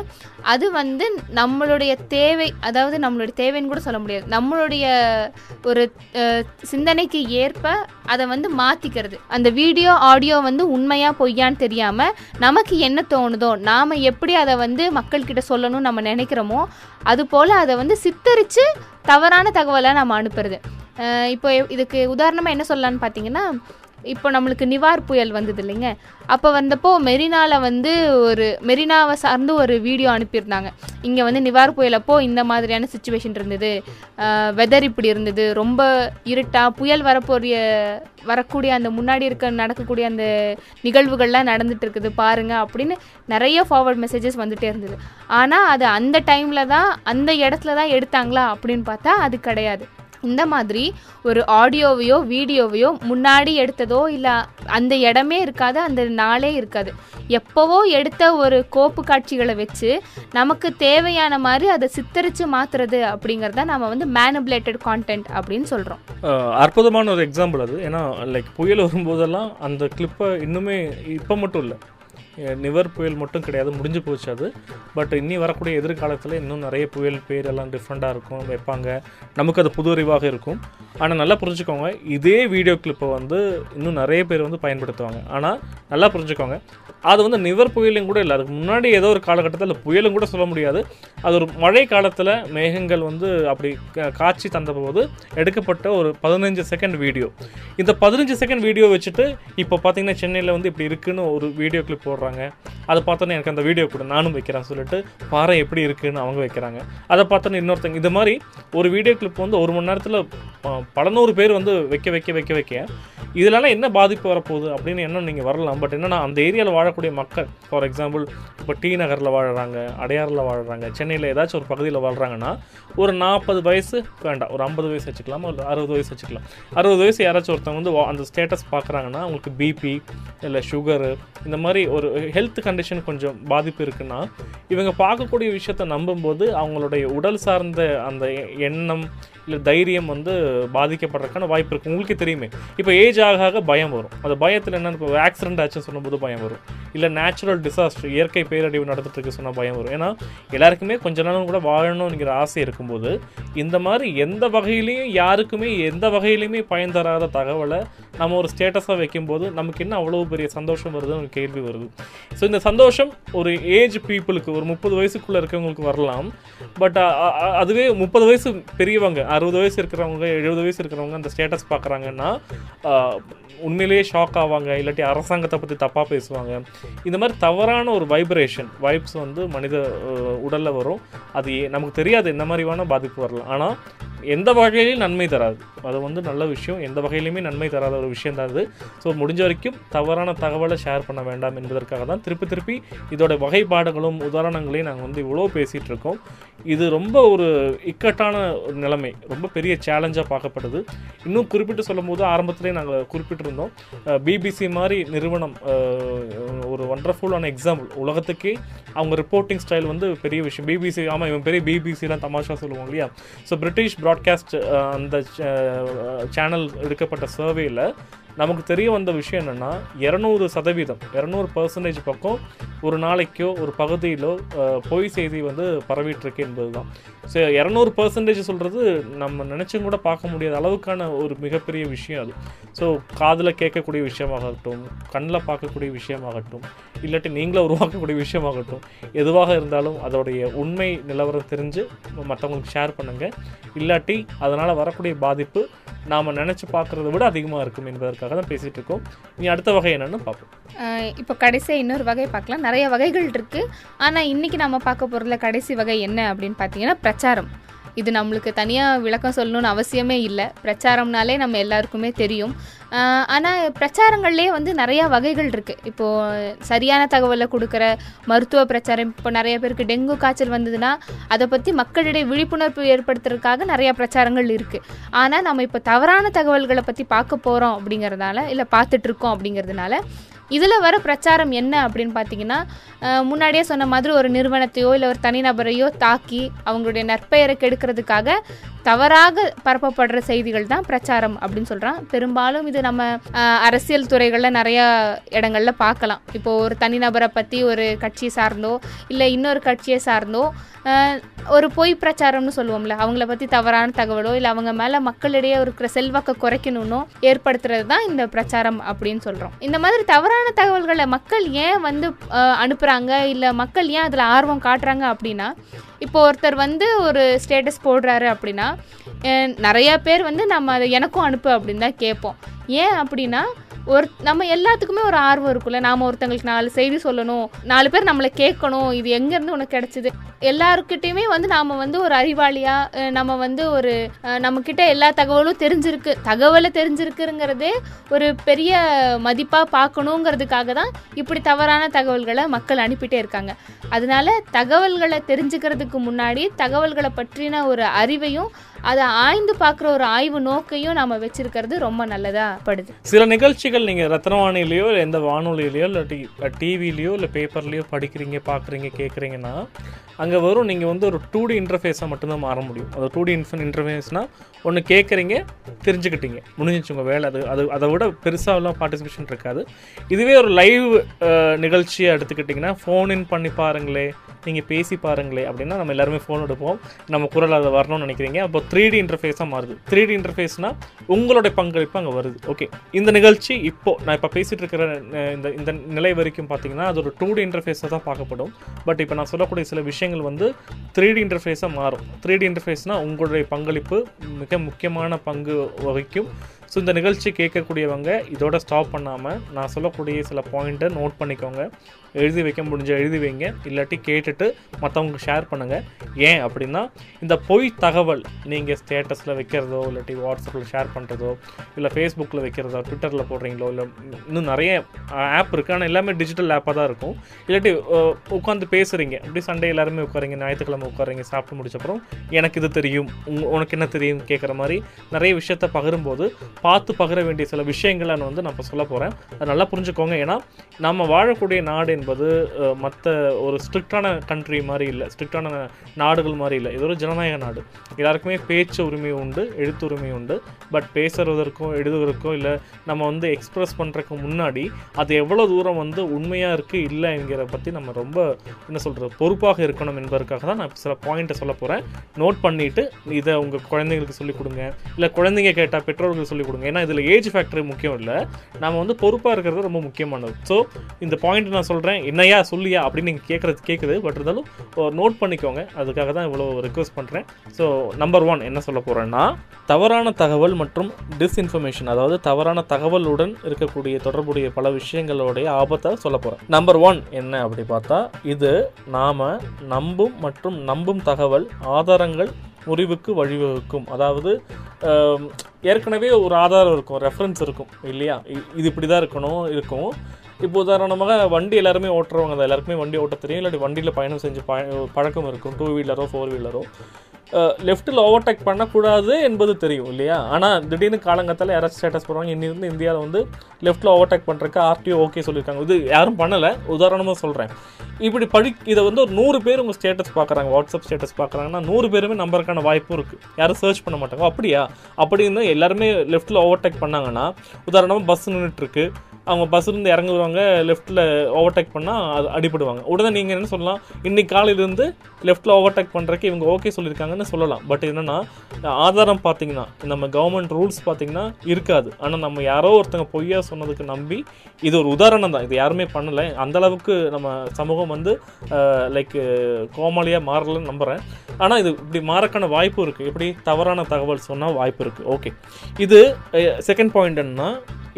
அது வந்து நம்மளுடைய தேவை அதாவது நம்மளுடைய தேவைன்னு கூட சொல்ல முடியாது. நம்மளுடைய ஒரு சிந்தனைக்கு ஏற்ப அதை வந்து மாற்றிக்கிறது அந்த வீடியோ ஆடியோ வந்து உண்மையாக பொய்யான்னு தெரியாமல் நமக்கு என்ன தோணுதோ நாம் எப்படி அதை வந்து மக்கள்கிட்ட சொல்லணும்னு நம்ம நினைக்கிறோமோ அது போல் அதை வந்து சித்தரித்து தவறான தகவலை நம்ம அனுப்புறது. இப்போ இதுக்கு உதாரணமாக என்ன சொல்லலான்னு பார்த்தீங்கன்னா இப்போ நம்மளுக்கு நிவார் புயல் வந்தது இல்லைங்க. அப்போ வந்தப்போ மெரினாவில் வந்து ஒரு மெரினாவை சார்ந்து ஒரு வீடியோ அனுப்பியிருந்தாங்க. இங்கே வந்து நிவார் புயலப்போ இந்த மாதிரியான சுச்சுவேஷன் இருந்தது. வெதர் இப்படி இருந்தது. ரொம்ப இருட்டாக புயல் வரப்போறிய வரக்கூடிய அந்த முன்னாடி இருக்க நடக்கக்கூடிய அந்த நிகழ்வுகள்லாம் நடந்துட்டு இருக்குது பாருங்க அப்படின்னு நிறைய ஃபார்வர்ட் மெசேஜஸ் வந்துகிட்டே இருந்தது. ஆனால் அது அந்த டைமில் தான் அந்த இடத்துல தான் எடுத்தாங்களா அப்படின்னு பார்த்தா அது கிடையாது. இந்த மாதிரி ஒரு ஆடியோவையோ வீடியோவையோ முன்னாடி எடுத்ததோ இல்லை அந்த இடமே இருக்காது அந்த நாளே இருக்காது. எப்போவோ எடுத்த ஒரு கோப்பு காட்சிகளை வச்சு நமக்கு தேவையான மாதிரி அதை சித்தரித்து மாற்றுறது அப்படிங்கிறத நம்ம வந்து மேனுபுலேட்டட் கான்டென்ட் அப்படின்னு சொல்கிறோம் அற்புதமான ஒரு எக்ஸாம்பிள் அது. ஏன்னா லைக் புயல் வரும்போதெல்லாம் அந்த கிளிப்பை இன்னுமே இப்போ மட்டும் இல்லை நிவர் புயல் மட்டும் கிடையாது முடிஞ்சு போச்சு அது. பட் இன்னி வரக்கூடிய எதிர்காலத்தில் இன்னும் நிறைய புயல் பேர் எல்லாம் டிஃப்ரெண்ட்டாக இருக்கும் வைப்பாங்க. நமக்கு அது புது அறிவாக இருக்கும். ஆனால் நல்லா புரிஞ்சுக்கோங்க இதே வீடியோ கிளிப்பை வந்து இன்னும் நிறைய பேர் வந்து பயன்படுத்துவாங்க. ஆனால் நல்லா புரிஞ்சுக்கோங்க அது வந்து நிவர் புயலும் கூட இல்லை. அதுக்கு முன்னாடி ஏதோ ஒரு காலகட்டத்தில் புயலும் கூட சொல்ல முடியாது. அது ஒரு மழை காலத்தில் மேகங்கள் வந்து அப்படி காட்சி தந்தபோது எடுக்கப்பட்ட ஒரு பதினஞ்சு செகண்ட் வீடியோ இந்த பதினஞ்சு செகண்ட் வீடியோ வச்சுட்டு இப்போ பார்த்தீங்கன்னா சென்னையில் வந்து இப்படி இருக்குன்னு ஒரு வீடியோ கிளிப் போடுறாங்க. அதை பார்த்தோன்னே எனக்கு அந்த வீடியோ கூட நானும் வைக்கிறேன் சொல்லிட்டு பாறை எப்படி இருக்குன்னு அவங்க வைக்கிறாங்க. அதை பார்த்தோன்னே இன்னொருத்தங்க இது மாதிரி ஒரு வீடியோ கிளிப் வந்து ஒரு மணி நேரத்தில் பல நூறு பேர் வந்து வைக்க வைக்க வைக்க வைக்க இதனால என்ன பாதிப்பு வரப்போகுது அப்படின்னு என்ன நீங்கள் வரலாம்? பட் என்னென்னா அந்த ஏரியாவில் வாழக்கூடிய மக்கள் ஃபார் எக்ஸாம்பிள் இப்போ டி நகரில் வாழ்கிறாங்க அடையாறில் வாழ்கிறாங்க சென்னையில் ஏதாச்சும் ஒரு பகுதியில் வாழ்கிறாங்கன்னா ஒரு நாற்பது வயசு வேண்டாம் ஒரு ஐம்பது வயசு வச்சுக்கலாம் ஒரு அறுபது வயசு வச்சுக்கலாம். அறுபது வயசு யாராச்சும் ஒருத்தவங்க வந்து அந்த ஸ்டேட்டஸ் பார்க்குறாங்கன்னா அவங்களுக்கு பிபி இல்லை சுகரு இந்த மாதிரி ஒரு ஹெல்த் கண்டிஷன் கொஞ்சம் பாதிப்பு இருக்குன்னா இவங்க பார்க்கக்கூடிய விஷயத்தை நம்பும்போது அவங்களுடைய உடல் சார்ந்த அந்த எண்ணம் இல்லை தைரியம் வந்து பாதிக்கப்படுறதுக்கான வாய்ப்பு இருக்குது உங்களுக்கே தெரியுமே. இப்போ ஏஜ் ஆக ஆக பயம் வரும். அந்த பயத்தில் என்னென்னு இப்போ ஆக்சிடென்ட் ஆச்சுன்னு சொல்லும்போது பயம் வரும். இல்லை நேச்சுரல் டிசாஸ்டர் இயற்கை பேரழிவு நடந்துட்டுருக்கு சொன்னால் பயம் வரும். ஏன்னா எல்லாருக்குமே கொஞ்ச நாளும் கூட வாழணுங்கிற ஆசை இருக்கும்போது இந்த மாதிரி எந்த வகையிலையும் யாருக்குமே எந்த வகையிலையுமே பயன் தராத தகவலை நம்ம ஒரு ஸ்டேட்டஸாக வைக்கும்போது நமக்கு என்ன அவ்வளோ பெரிய சந்தோஷம் வருதுன்னு ஒரு கேள்வி வருது. ஸோ இந்த சந்தோஷம் ஒரு ஏஜ் பீப்புளுக்கு ஒரு முப்பது வயசுக்குள்ளே இருக்கவங்களுக்கு வரலாம். பட் அதுவே முப்பது வயசு பெரியவங்க அறுபது வயசு இருக்கிறவங்க எழுபது வயசு இருக்கிறவங்க அந்த ஸ்டேட்டஸ் பார்க்குறாங்கன்னா உண்மையிலேயே ஷாக் ஆவாங்க இல்லாட்டி அரசாங்கத்தை பற்றி தப்பாக பேசுவாங்க. இந்த மாதிரி தவறான ஒரு வைப்ரேஷன் வைப்ஸ் வந்து மனித உடலில் வரும். அது ஏ- நமக்கு தெரியாது என்ன மாதிரியான பாதிப்பு வரலாம். ஆனால் எந்த வகையிலையும் நன்மை தராது. அது வந்து நல்ல விஷயம். எந்த வகையிலையுமே நன்மை தராத ஒரு விஷயம் தான் அது. ஸோ முடிஞ்ச வரைக்கும் தவறான தகவலை ஷேர் பண்ண வேண்டாம் என்பதற்காக தான் திருப்பி திருப்பி இதோட வகைப்பாடுகளும் உதாரணங்களையும் நாங்கள் வந்து இவ்வளோ பேசிகிட்டு இருக்கோம். இது ரொம்ப ஒரு இக்கட்டான ஒரு நிலைமை. ரொம்ப பெரிய சேலஞ்சாக பார்க்கப்படுது. இன்னும் குறிப்பிட்டு சொல்லும்போது ஆரம்பத்திலே நாங்கள் குறிப்பிட்டு பார்த்துருந்தோம் பிபிசி மாதிரி நிறுவனம் ஒரு ஒண்டர்ஃபுல்லான எக்ஸாம்பிள் உலகத்துக்கே அவங்க ரிப்போர்ட்டிங் ஸ்டைல் வந்து பெரிய விஷயம். பிபிசி ஆமாம் இவன் பெரிய பிபிசிலாம் தமாஷா சொல்லுவாங்க இல்லையா? ஸோ பிரிட்டிஷ் ப்ராட்காஸ்ட் அந்த சேனல் எடுக்கப்பட்ட சர்வேயில் நமக்கு தெரிய வந்த விஷயம் என்னென்னா இரநூறு சதவீதம் இரநூறு பர்சன்டேஜ் பக்கம் ஒரு நாளைக்கோ ஒரு பகுதியிலோ பொய் செய்தி வந்து பரவிட்டுருக்கு என்பது தான் ஸோ இரநூறு பர்சன்டேஜ் சொல்கிறது நம்ம நினச்சும் கூட பார்க்க முடியாத அளவுக்கான ஒரு மிகப்பெரிய விஷயம் அது. ஸோ காதில் கேட்கக்கூடிய விஷயமாகட்டும் கண்ணில் பார்க்கக்கூடிய விஷயமாகட்டும் இல்லாட்டி நீங்களே உருவாக்கக்கூடிய விஷயமாகட்டும் எதுவாக இருந்தாலும் அதோடைய உண்மை நிலவரம் தெரிஞ்சு மற்றவங்களுக்கு ஷேர் பண்ணுங்கள் இல்லாட்டி அதனால் வரக்கூடிய பாதிப்பு நாம் நினச்சி பார்க்குறத விட அதிகமாக இருக்கும் என்பதற்காக தான் பேசிகிட்டு இருக்கோம். நீ அடுத்த வகை என்னென்னு பார்ப்போம். இப்போ கடைசியாக இன்னொரு வகை பார்க்கலாம். நிறைய வகைகள் இருக்குது ஆனால் இன்றைக்கி நம்ம பார்க்க போகிறதுல கடைசி வகை என்ன அப்படின்னு பார்த்தீங்கன்னா பிரச்சாரம். இது நம்மளுக்கு தனியாக விளக்கம் சொல்லணும்னு அவசியமே இல்லை. பிரச்சாரம்னாலே நம்ம எல்லாருக்குமே தெரியும். ஆனால் பிரச்சாரங்கள்லேயே வந்து நிறையா வகைகள் இருக்குது இப்போது சரியான தகவலை கொடுக்குற மருத்துவ பிரச்சாரம் இப்போ நிறைய பேருக்கு டெங்கு காய்ச்சல் வந்ததுன்னா அதை பற்றி மக்களிடையே விழிப்புணர்வு ஏற்படுத்துறதுக்காக நிறையா பிரச்சாரங்கள் இருக்குது ஆனால் நம்ம இப்போ தவறான தகவல்களை பற்றி பார்க்க போகிறோம் அப்படிங்கிறதுனால இல்லை பார்த்துட்ருக்கோம் அப்படிங்கிறதுனால இதில் வர பிரச்சாரம் என்ன அப்படின்னு பார்த்தீங்கன்னா முன்னாடியே சொன்ன மாதிரி ஒரு நிறுவனத்தையோ இல்லை ஒரு தனிநபரையோ தாக்கி அவங்களுடைய நற்பெயரை கெடுக்கிறதுக்காக தவறாக பரப்பப்படுற செய்திகள் தான் பிரச்சாரம் அப்படின்னு சொல்கிறான் பெரும்பாலும் இது நம்ம அரசியல் துறைகளில் நிறைய இடங்களில் பார்க்கலாம். இப்போ ஒரு தனிநபரை பற்றி ஒரு கட்சி சார்ந்தோ இல்லை இன்னொரு கட்சியை சார்ந்தோ ஒரு பொய் பிரச்சாரம்னு சொல்லுவோம்ல அவங்கள பற்றி தவறான தகவலோ இல்லை அவங்க மேலே மக்களிடையே இருக்கிற செல்வாக்கை குறைக்கணும்னோ ஏற்படுத்துறது தான் இந்த பிரச்சாரம் அப்படின்னு சொல்கிறோம் இந்த மாதிரி தவறான தகவல்களை மக்கள் ஏன் வந்து அனுப்புகிறாங்க இல்லை மக்கள் ஏன் அதில் ஆர்வம் காட்டுறாங்க அப்படின்னா இப்போ ஒருத்தர் வந்து ஒரு ஸ்டேட்டஸ் போடுறாரு அப்படின்னா நிறையா பேர் வந்து நம்ம அதை எனக்கும் அனுப்பு அப்படின்னு தான் கேட்போம். ஏன் அப்படின்னா ஒரு நம்ம எல்லாத்துக்குமே ஒரு ஆர்வம் இருக்குல்ல நாம் ஒருத்தங்களுக்கு நாலு செய்தி சொல்லணும். நாலு பேர் நம்மளை கேட்கணும். இது எங்கேருந்து உனக்கு கிடைச்சிது? எல்லாருக்கிட்டையுமே வந்து நாம் வந்து ஒரு அறிவாளியாக நம்ம வந்து ஒரு நம்மக்கிட்ட எல்லா தகவலும் தெரிஞ்சிருக்கு. தகவலை தெரிஞ்சிருக்குங்கிறதே ஒரு பெரிய மதிப்பாக பார்க்கணுங்கிறதுக்காக தான் இப்படி தவறான தகவல்களை மக்கள் அனுப்பிட்டே இருக்காங்க. அதனால தகவல்களை தெரிஞ்சுக்கிறதுக்கு முன்னாடி தகவல்களை பற்றின ஒரு அறிவையும் அதை ஆய்ந்து பார்க்குற ஒரு ஆய்வு நோக்கையும் நாம் வச்சிருக்கிறது ரொம்ப நல்லதாக படுது. சில நிகழ்ச்சிகள் நீங்கள் ரத்னவாணிலேயோ இல்லை எந்த வானொலியிலையோ இல்லை டி டிவிலையோ இல்லை பேப்பர்லேயோ படிக்கிறீங்க பார்க்குறீங்க கேட்குறீங்கன்னா அங்கே வரும் நீங்கள் வந்து ஒரு டூ டி இன்டர்ஃபேஸாக மட்டும்தான் மாற முடியும். அது டூ டி இன்ஃபன் இன்டர்ஃபேஸ்னால் ஒன்று கேட்குறீங்க தெரிஞ்சுக்கிட்டீங்க. முடிஞ்சிச்சு உங்கள் வேலை. அது அது அதை விட பெருசாகலாம் பார்ட்டிசிபேஷன் இருக்காது. இதுவே ஒரு லைவ் நிகழ்ச்சியை எடுத்துக்கிட்டிங்கன்னா ஃபோன் இன் பண்ணி பாருங்களேன் நீங்கள் பேசி பாருங்களே அப்படின்னா நம்ம எல்லாருமே ஃபோன் எடுப்போம். நம்ம குரல் அதை வரணும்னு நினைக்கிறீங்க. அப்போ த்ரீ டி இன்டர்ஃபேஸாக மாறுது. த்ரீ டி இன்டர்ஃபேஸ்னால் உங்களுடைய பங்களிப்பு அங்கே வருது. ஓகே இந்த நிகழ்ச்சி இப்போ நான் இப்போ பேசிகிட்டு இருக்கிற இந்த இந்த நிலை வரைக்கும் பார்த்தீங்கன்னா அது ஒரு டூ டி இன்டர்ஃபேஸாக தான் பார்க்கப்படும். பட் இப்போ நான் சொல்லக்கூடிய சில விஷயங்கள் வந்து த்ரீ டி இன்டர்ஃபேஸாக மாறும். த்ரீ டி இன்டர்ஃபேஸ்னால் உங்களுடைய பங்களிப்பு மிக முக்கியமான பங்கு வகிக்கும். ஸோ இந்த நிகழ்ச்சி கேட்கக்கூடியவங்க இதோட ஸ்டாப் பண்ணாமல் நான் சொல்லக்கூடிய சில பாயிண்ட்டை நோட் பண்ணிக்கோங்க. எழுதி வைக்க முடிஞ்ச எழுதி வைங்க. இல்லாட்டி கேட்டுட்டு மற்றவங்க ஷேர் பண்ணுங்கள் ஏன் அப்படின்னா இந்த பொய் தகவல் நீங்கள் ஸ்டேட்டஸில் வைக்கிறதோ இல்லாட்டி வாட்ஸ்அப்பில் ஷேர் பண்ணுறதோ இல்லை ஃபேஸ்புக்கில் வைக்கிறதோ ட்விட்டரில் போடுறீங்களோ இல்லை இன்னும் நிறைய ஆப் இருக்குது ஆனால் எல்லாமே டிஜிட்டல் ஆப்பாக தான் இருக்கும். இல்லாட்டி உட்காந்து பேசுகிறீங்க அப்படி சண்டே எல்லாருமே உட்காரீங்க ஞாயிற்றுக்கிழமை உட்காரீங்க சாப்பிட்டு முடிச்சப்பறம் எனக்கு இது தெரியும். உங்க- உனக்கு என்ன தெரியும் கேட்குற மாதிரி நிறைய விஷயத்த பகிரும்போது பார்த்து பகிர வேண்டிய சில விஷயங்களை நான் வந்து நான் இப்போ சொல்ல போகிறேன் அதை நல்லா புரிஞ்சுக்கோங்க. ஏன்னா நம்ம வாழக்கூடிய நாடு என்பது மற்ற ஒரு ஸ்ட்ரிக்டான கண்ட்ரி மாதிரி இல்லை ஸ்ட்ரிக்டான நாடுகள் மாதிரி இல்லை. இது ஒரு ஜனநாயக நாடு. எல்லாருக்குமே பேச்சு உரிமை உண்டு எழுத்து உரிமை உண்டு. பட் பேசுறதற்கும் எழுதுவதற்கும் இல்லை நம்ம வந்து எக்ஸ்ப்ரெஸ் பண்ணுறதுக்கு முன்னாடி அது எவ்வளோ தூரம் வந்து உண்மையாக இருக்குது இல்லைங்கிற பற்றி நம்ம ரொம்ப என்ன சொல்கிறது பொறுப்பாக இருக்கணும் என்பதற்காக தான் நான் சில பாயிண்ட்டை சொல்ல போகிறேன் நோட் பண்ணிவிட்டு இதை உங்கள் குழந்தைங்களுக்கு சொல்லிக் கொடுங்க. இல்லை குழந்தைங்க கேட்டால் பெற்றோர்களுக்கு சொல்லிக் கொடுங்க. ஏன்னா இதில் ஏஜ் ஃபேக்டரி முக்கியம் இல்லை. நம்ம வந்து பொறுப்பாக இருக்கிறது ரொம்ப முக்கியமானது. ஸோ இந்த பாயிண்ட் நான் சொல்கிறேன் என்னையா சொல்லியா அப்படின்னு நீங்கள் கேட்குறது கேட்குது பட் இருந்தாலும் நோட் பண்ணிக்கோங்க. அதுக்காக தான் இவ்வளோ ரிக்வஸ்ட் பண்ணுறேன் ஸோ நம்பர் ஒன் என்ன சொல்ல போகிறேன்னா தவறான தகவல் மற்றும் டிஸ்இன்ஃபர்மேஷன் அதாவது தவறான தகவலுடன் இருக்கக்கூடிய தொடர்புடைய பல விஷயங்களுடைய ஆபத்தை சொல்ல போகிறேன் நம்பர் ஒன் என்ன அப்படி பார்த்தா இது நாம் நம்பும் மற்றும் நம்பும் தகவல் ஆதாரங்கள் முறிவுக்கு வழிவகுக்கும். அதாவது ஏற்கனவே ஒரு ஆதாரம் இருக்கும் ரெஃபரன்ஸ் இருக்கும் இல்லையா? இ- இது இப்படி தான் இருக்கணும் இருக்கும். இப்போ உதாரணமாக வண்டி எல்லாருமே ஓட்டுறவங்க தான். எல்லாருக்குமே வண்டி ஓட்ட தெரியும். இல்லாட்டி வண்டியில் பயணம் செஞ்சு பழக்கம் இருக்கும். டூ வீலரோ ஃபோர் வீலரோ லெஃப்ட்டில் ஓவர்டேக் பண்ணக்கூடாது என்பது தெரியும் இல்லையா? ஆனால் திடீர்னு காலங்கத்தில் யாராச்சும் ஸ்டேட்டஸ் போடுறாங்க இன்னிருந்து இந்தியாவில் வந்து லெஃப்ட்டில் ஓவர்டேக் பண்ணுறக்கு ஆர்டிஓ ஓகே சொல்லியிருக்காங்க. இது யாரும் பண்ணலை. உதாரணமாக சொல்கிறேன் இப்படி படி இதை வந்து ஒரு நூறு பேர் உங்கள் ஸ்டேட்டஸ் பார்க்குறாங்க. வாட்ஸ்அப் ஸ்டேட்டஸ் பார்க்குறாங்கன்னா நூறு பேருமே நம்பருக்கான வாய்ப்பும் இருக்குது யாரும் சர்ச் பண்ண மாட்டாங்க. அப்படியா? அப்படின்னு எல்லாருமே லெஃப்ட்டில் ஓவர்டேக் பண்ணாங்கன்னா உதாரணமாக பஸ் நின்றுட்டுருக்கு அவங்க பஸ் இருந்து இறங்குவாங்க. லெஃப்ட்டில் ஓவர்டேக் பண்ணால் அது அடிபடுவாங்க. உடனே நீங்கள் என்ன சொல்லலாம்? இன்னைக்கு காலையிலேருந்து லெஃப்ட்டில் ஓவர்டேக் பண்ணுறக்கு இவங்க ஓகே சொல்லியிருக்காங்க. சொல்லியிருக்காங்கன்னு சொல்லலாம். பட் என்னென்னா ஆதாரம் பார்த்தீங்கன்னா நம்ம கவர்மெண்ட் ரூல்ஸ் பார்த்தீங்கன்னா இருக்காது. ஆனால் நம்ம யாரோ ஒருத்தங்க பொய்யா சொன்னதுக்கு நம்பி இது ஒரு உதாரணம் தான். இது யாருமே பண்ணலை. அந்தளவுக்கு நம்ம சமூகம் வந்து லைக் கோமாளியாக மாறலன்னு நம்புகிறேன் ஆனால் இது இப்படி மாறக்கான வாய்ப்பு இருக்குது எப்படி தவறான தகவல் சொன்னால் வாய்ப்பு இருக்குது ஓகே இது செகண்ட் பாயிண்ட் என்னன்னா